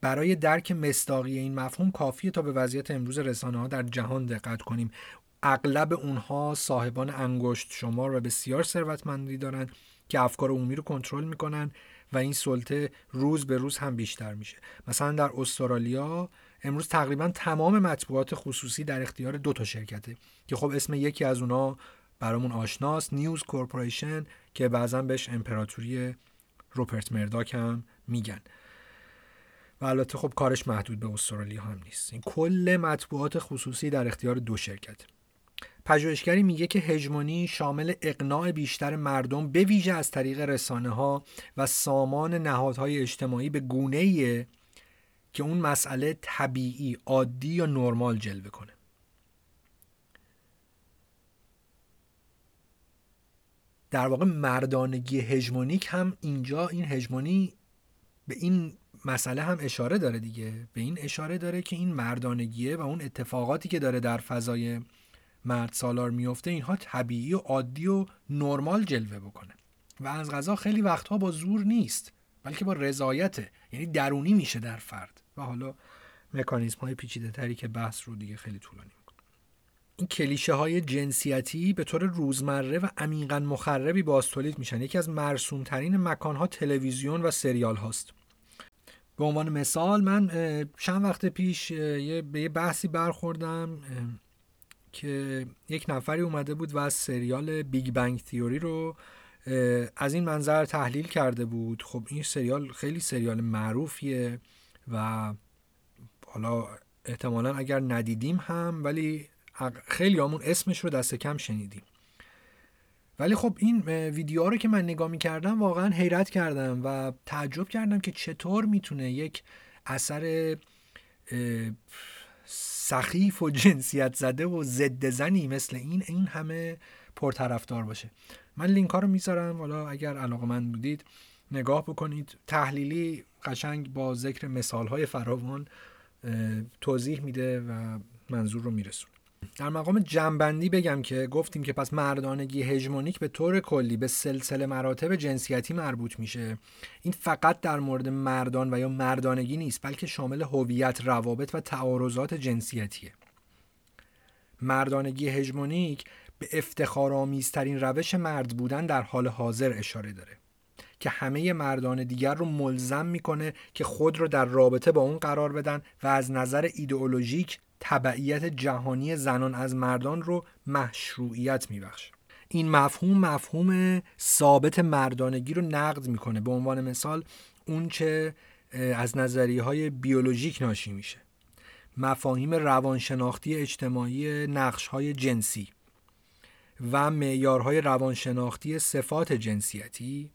برای درک مصداقی این مفهوم کافیه تا به وضعیت امروز رسانه ها در جهان دقت کنیم. اغلب اونها صاحبان انگشت شمار و بسیار ثروتمندی دارند که افکار عمومی رو کنترل می‌کنن و این سلطه روز به روز هم بیشتر میشه. مثلا در استرالیا امروز تقریبا تمام مطبوعات خصوصی در اختیار دو تا شرکته که خب اسم یکی از اونا برامون آشناست نیوز کورپوریشن که بعضا بهش امپراتوری روپرت مرداک هم میگن. و البته خب کارش محدود به استرالیا هم نیست. این کل مطبوعات خصوصی در اختیار دو شرکت. پژوهشگری میگه که هژمونی شامل اقناع بیشتر مردم به ویژه از طریق رسانه ها و سامان نهادهای اجتماعی به گونه که اون مسئله طبیعی عادی یا نرمال جلوه کنه. در واقع مردانگی هژمونیک هم اینجا این هژمونی به این مسئله هم اشاره داره دیگه. به این اشاره داره که این مردانگیه و اون اتفاقاتی که داره در فضای مرد سالار میفته اینها طبیعی و عادی و نرمال جلوه بکنه. و از غذا خیلی وقتها با زور نیست بلکه با رضایته. یعنی درونی میشه در فرد. و حالا مکانیزم های پیچیده تری که بحث رو دیگه خیلی طولانی می‌کنه. این کلیشه های جنسیتی به طور روزمره و عمیقا مخربی باز تولید میشن. یکی از مرسوم ترین مکان ها تلویزیون و سریال هاست. به عنوان مثال من چند وقت پیش به یه بحثی برخوردم که یک نفری اومده بود و از سریال بیگ بنگ تیوری رو از این منظر تحلیل کرده بود. خب این سریال خیلی سریال معروفیه. و حالا احتمالا اگر ندیدیم هم ولی خیلی همون اسمش رو دست کم شنیدیم. ولی خب این ویدیو رو که من نگاه می کردم واقعا حیرت کردم و تعجب کردم که چطور می‌تونه یک اثر سخیف و جنسیت زده و ضد زنی مثل این این همه پرطرفدار باشه. من لینک ها رو می‌ذارم حالا اگر علاقه من بودید. نگاه بکنید. تحلیلی قشنگ با ذکر مثال های فراوان توضیح میده و منظور رو میرسونه. در مقام جنبندی بگم که گفتیم که پس مردانگی هژمونیک به طور کلی به سلسله مراتب جنسیتی مربوط میشه. این فقط در مورد مردان و یا مردانگی نیست بلکه شامل هویت روابط و تعارضات جنسیتیه. مردانگی هژمونیک به افتخارآمیزترین روش مرد بودن در حال حاضر اشاره داره. که همه مردان دیگر رو ملزم می‌کنه که خود رو در رابطه با اون قرار بدن و از نظر ایدئولوژیک تبعیت جهانی زنان از مردان رو مشروعیت میبخشه. این مفهوم مفهوم ثابت مردانگی رو نقد می‌کنه. به عنوان مثال اون چه از نظریه های بیولوژیک ناشی میشه. مفاهیم روانشناختی اجتماعی نقش های جنسی و معیارهای روانشناختی صفات جنسیتی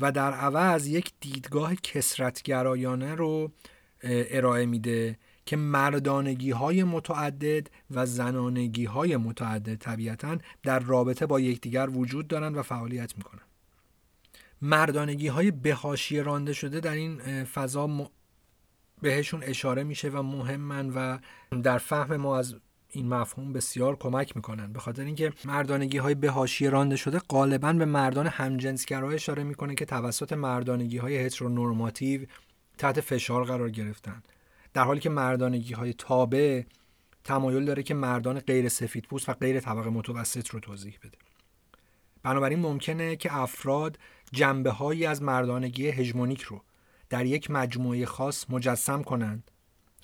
و در عوض یک دیدگاه کسرتگرایانه رو ارائه میده که مردانگی های متعدد و زنانگی های متعدد طبیعتا در رابطه با یکدیگر وجود دارند و فعالیت می‌کنن. مردانگی های بهاشی رانده شده در این فضا بهشون اشاره میشه و مهمن و در فهم ما از این مفهوم بسیار کمک می‌کنن. به خاطر اینکه مردانگی های به حاشیه رانده شده غالبا به مردان همجنسگرا اشاره می‌کنه که توسط مردانگی های هترونورماتیو تحت فشار قرار گرفتن. در حالی که مردانگی های تابع تمایل داره که مردان غیر سفید پوست و غیر طبقه متوسط رو توضیح بده. بنابراین ممکنه که افراد جنبه هایی از مردانگی هژمونیک رو در یک مجموعه خاص مجسم کنند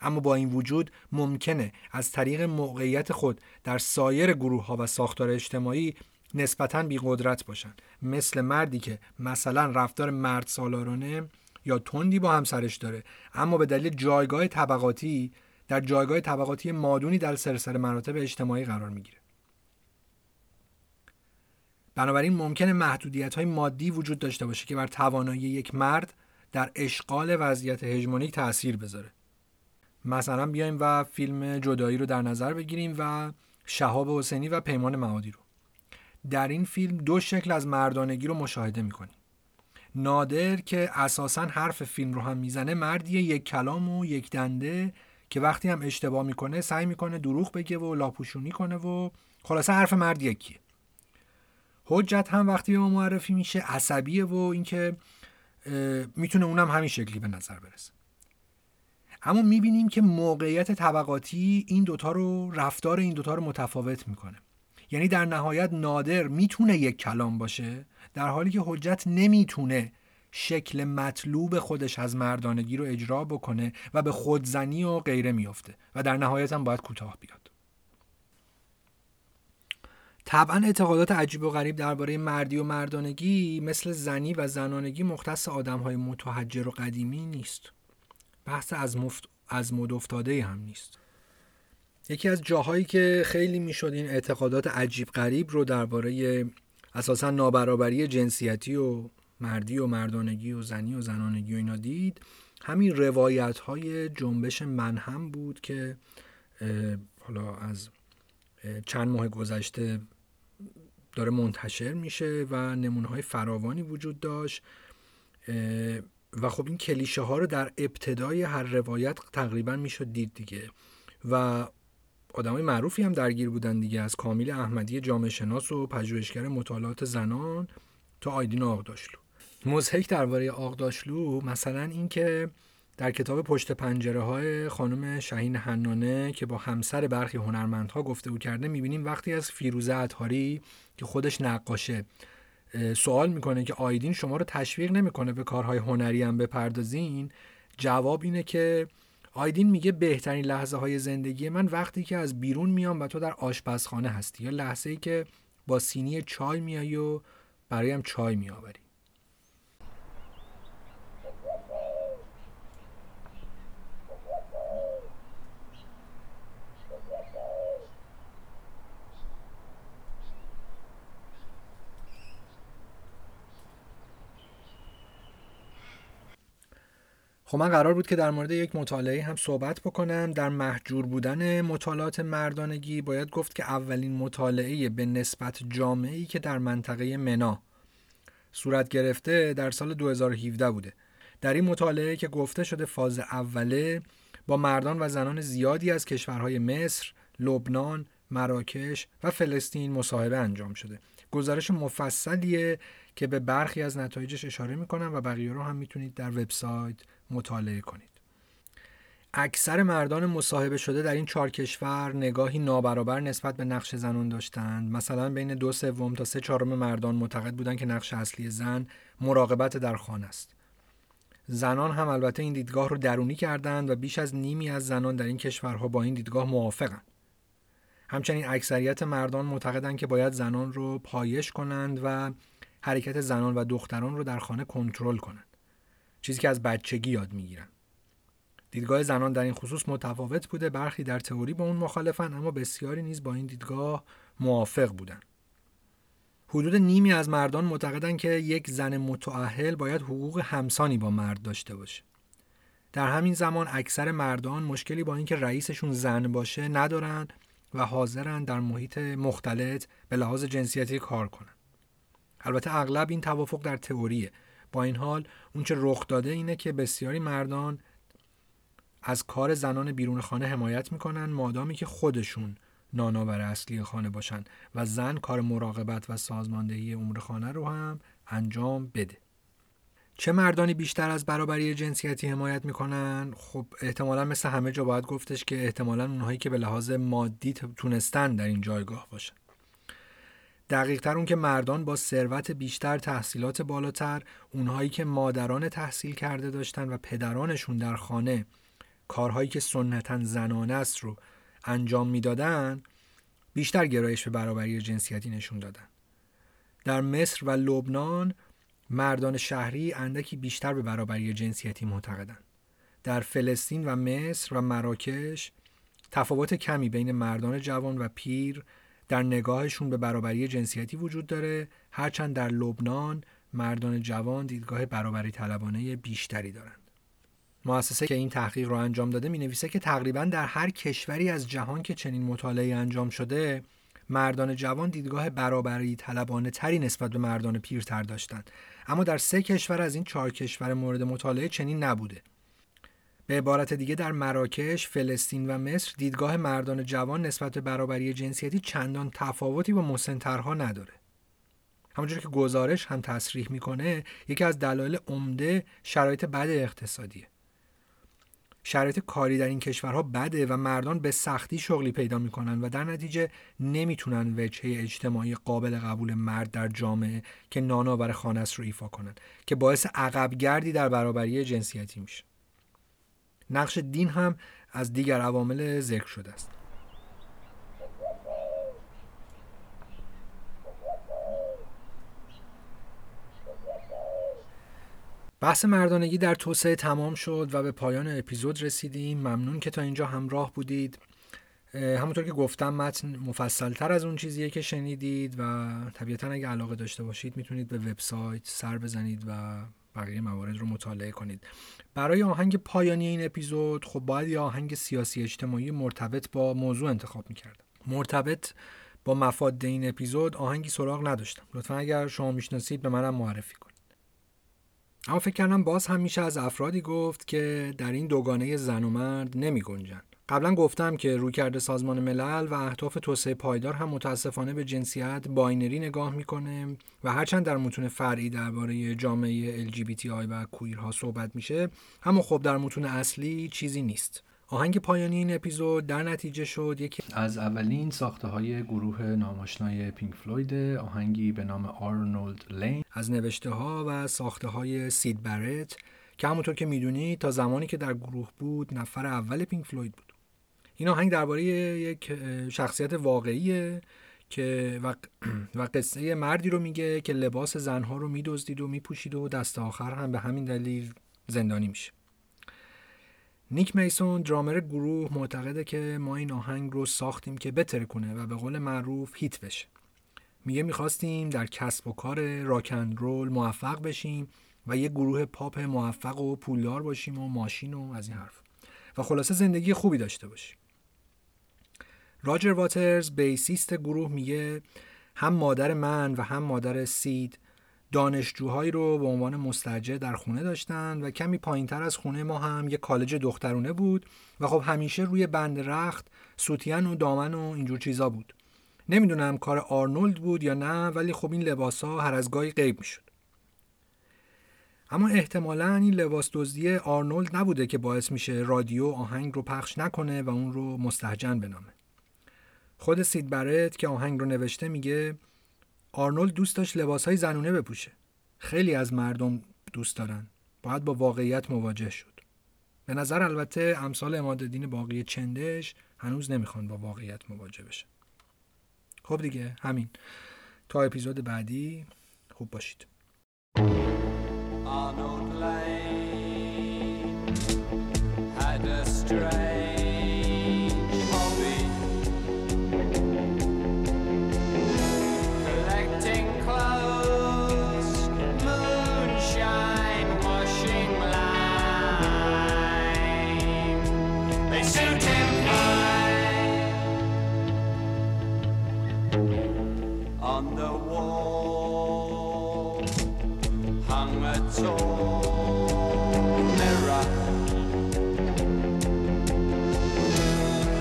اما با این وجود ممکنه از طریق موقعیت خود در سایر گروه ها و ساختار اجتماعی نسبتا بی قدرت باشن مثل مردی که مثلا رفتار مرد سالارانه یا تندی با همسرش داره اما به دلیل جایگاه طبقاتی در جایگاه طبقاتی مادونی در سرسر مراتب اجتماعی قرار می‌گیره. بنابراین ممکنه محدودیت های مادی وجود داشته باشه که بر توانایی یک مرد در اشغال وضعیت هژمونیک تاثیر بذاره. مثلا بیایم و فیلم جدایی رو در نظر بگیریم و شهاب حسینی و پیمان معادی رو. در این فیلم دو شکل از مردانگی رو مشاهده می‌کنیم. نادر که اساسا حرف فیلم رو هم می‌زنه مردیه یک کلام و یک دنده که وقتی هم اشتباه می‌کنه سعی می‌کنه دروغ بگه و لاپوشونی کنه و خلاصه حرف مرد یکیه. حجت هم وقتی به ما معرفی میشه عصبیه و اینکه می‌تونه اونم همین شکلی به نظر برسه. اما می‌بینیم که موقعیت طبقاتی این دوتا رو رفتار این دوتا رو متفاوت می‌کنه. یعنی در نهایت نادر می‌تونه یک کلام باشه در حالی که حجت نمی‌تونه شکل مطلوب خودش از مردانگی رو اجرا بکنه و به خودزنی و غیره میافته و در نهایت هم باید کوتاه بیاد. طبعا اعتقادات عجیب و غریب درباره مردی و مردانگی مثل زنی و زنانگی مختص آدم های متحجر و قدیمی نیست. بحث از, مفت... از مد افتاده هم نیست. یکی از جاهایی که خیلی می‌شد این اعتقادات عجیب غریب رو درباره اساسا نابرابری جنسیتی و مردی و مردانگی و زنی و زنانگی و اینا دید همین روایت های جنبش منهم بود که حالا از چند ماه گذشته داره منتشر میشه و نمونه های فراوانی وجود داشت. و خب این کلیشه ها رو در ابتدای هر روایت تقریبا می‌شد دید دیگه. و آدمای معروفی هم درگیر بودن دیگه از کامیل احمدی جامعه شناس و پژوهشگر مطالعات زنان تا آیدین آقداشلو مزهک درباره آقداشلو مثلا اینکه در کتاب پشت پنجره های خانم شهین حنانه که با همسر برخی هنرمندها گفته او کرده می‌بینیم وقتی از فیروزه اطهاری که خودش نقاشه سوال می‌کنه که آیدین شما رو تشویق نمی‌کنه به کارهای هنری هم بپردازین. جواب اینه که آیدین میگه بهترین لحظه های زندگی من وقتی که از بیرون میام و تو در آشپزخانه هستی. یا لحظه ای که با سینی چای میای و برایم چای میآوری. خب من قرار بود که در مورد یک مطالعه هم صحبت بکنم. در محجور بودن مطالعات مردانگی باید گفت که اولین مطالعه به نسبت جامعی که در منطقه منا صورت گرفته در سال 2017 بوده. در این مطالعه که گفته شده فاز اوله با مردان و زنان زیادی از کشورهای مصر، لبنان، مراکش و فلسطین مصاحبه انجام شده. گزارش مفصلیه که به برخی از نتایجش اشاره می‌کنم و بقیه رو هم می‌تونید در وبسایت مطالعه کنید. اکثر مردان مصاحبه شده در این چهار کشور نگاهی نابرابر نسبت به نقش زنان داشتند. مثلا بین دو سوم تا سه چهارم مردان معتقد بودند که نقش اصلی زن مراقبت در خانه است. زنان هم البته این دیدگاه رو درونی کردند و بیش از نیمی از زنان در این کشورها با این دیدگاه موافقند. همچنین اکثریت مردان معتقدند که باید زنان رو پایش کنند و حرکت زنان و دختران رو در خانه کنترل کنند. چیزی که از بچگی یاد می‌گیرن. دیدگاه زنان در این خصوص متفاوت بوده برخی در تئوری با اون مخالفن اما بسیاری نیز با این دیدگاه موافق بودن. حدود نیمی از مردان معتقدند که یک زن متعهل باید حقوق همسانی با مرد داشته باشه. در همین زمان اکثر مردان مشکلی با اینکه رئیسشون زن باشه ندارن. و حاضرن در محیط مختلط به لحاظ جنسیتی کار کنن. البته اغلب این توافق در تئوریه. با این حال اونچه رخ داده اینه که بسیاری مردان از کار زنان بیرون خانه حمایت می‌کنن مادامی که خودشون نانآور اصلی خانه باشن و زن کار مراقبت و سازماندهی امور خانه رو هم انجام بده. چه مردانی بیشتر از برابری جنسیتی حمایت می‌کنن؟ خب احتمالا مثل همه جا باید گفتش که احتمالا اونهایی که به لحاظ مادی تونستن در این جایگاه باشن. دقیق تر اون که مردان با ثروت بیشتر تحصیلات بالاتر اونهایی که مادران تحصیل کرده داشتن و پدرانشون در خانه کارهایی که سنتا زنانه است رو انجام می‌دادن بیشتر گرایش به برابری جنسیتی نشون دادن. در مصر و لبنان مردان شهری اندکی بیشتر به برابری جنسیتی معتقدند. در فلسطین و مصر و مراکش تفاوت کمی بین مردان جوان و پیر در نگاهشون به برابری جنسیتی وجود داره هرچند در لبنان مردان جوان دیدگاه برابری طلبانه بیشتری دارند. مؤسسه که این تحقیق رو انجام داده می نویسه که تقریبا در هر کشوری از جهان که چنین مطالعه انجام شده مردان جوان دیدگاه برابری طلبانه تری نسبت به مردان پیرتر داشتند. اما در سه کشور از این چهار کشور مورد مطالعه چنین نبوده به عبارت دیگه در مراکش، فلسطین و مصر دیدگاه مردان جوان نسبت به برابری جنسیتی چندان تفاوتی با مسنترها نداره. همونجور که گزارش هم تصریح می‌کنه یکی از دلایل عمده شرایط بد اقتصادیه. شرایط کاری در این کشورها بده و مردان به سختی شغلی پیدا می‌کنن و در نتیجه نمی‌تونن وجهه اجتماعی قابل قبول مرد در جامعه که نانآور خانه رو ایفا کنن که باعث عقبگردی در برابری جنسیتی میشه. نقش دین هم از دیگر عوامل ذکر شده است بحث مردانگی در توسعه تمام شد و به پایان اپیزود رسیدیم. ممنون که تا اینجا همراه بودید. همونطور که گفتم متن مفصلتر از اون چیزیه که شنیدید و طبیعتا اگه علاقه داشته باشید می‌تونید به وبسایت سر بزنید و بقیه موارد رو مطالعه کنید. برای آهنگ پایانی این اپیزود خب باید یه آهنگ سیاسی اجتماعی مرتبط با موضوع انتخاب می‌کردم مرتبط با مفاد این اپیزود آهنگی سراغ نداشتم. لطفا اگر شما می‌شناسید به منم معرفی کنید اما فکر کردم باز هم میشه از افرادی گفت که در این دوگانه زن و مرد نمی گنجن. قبلا گفتم که رویکرد سازمان ملل و اهداف توسعه پایدار هم متاسفانه به جنسیت باینری نگاه می‌کنه و هرچند در متون فرعی درباره جامعه LGBTI و queer ها صحبت میشه اما خب در متون اصلی چیزی نیست آهنگ پایانی این اپیزود در نتیجه شد. یکی از اولین ساخته های گروه نام‌آشنای پینک فلوید آهنگی به نام آرنولد لین. از نوشته ها و ساخته های سید برت که همونطور که می‌دونید تا زمانی که در گروه بود نفر اول پینک فلوید بود. این آهنگ درباره یک شخصیت واقعیه که و, و قصه مردی رو میگه که لباس زنها رو میدزدید و میپوشید و دست آخر هم به همین دلیل زندانی میشه. نیک میسون درامر گروه معتقده که ما این آهنگ رو ساختیم که بتره کنه و به قول معروف هیت بشه. میگه می‌خواستیم در کسب و کار راکن رول موفق بشیم و یه گروه پاپ موفق و پولدار باشیم و ماشین و از این حرف. و خلاصه زندگی خوبی داشته باشیم. راجر واترز بیسیست گروه میگه هم مادر من و هم مادر سید دانشجوهایی رو به عنوان مستجر در خونه داشتن و کمی پایینتر از خونه ما هم یه کالج دخترونه بود و خب همیشه روی بند رخت سوتین و دامن و اینجور چیزا بود. نمی‌دونم کار آرنولد بود یا نه ولی خب این لباس ها هر از گاهی غیب می‌شد. اما احتمالا این لباس دزدی آرنولد نبوده که باعث میشه رادیو آهنگ رو پخش نکنه و اون رو مستهجن بنامه. خود سید برت که آهنگ رو نوشته میگه آرنولد دوست داشت لباسهای زنونه بپوشه. خیلی از مردم دوست دارن. باید با واقعیت مواجه شد. به نظر البته امثال امادالدین باقی چندش هنوز نمی‌خوان با واقعیت مواجه بشن. خب دیگه همین. تا اپیزود بعدی خوب باشید. Had a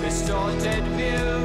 Distorted view,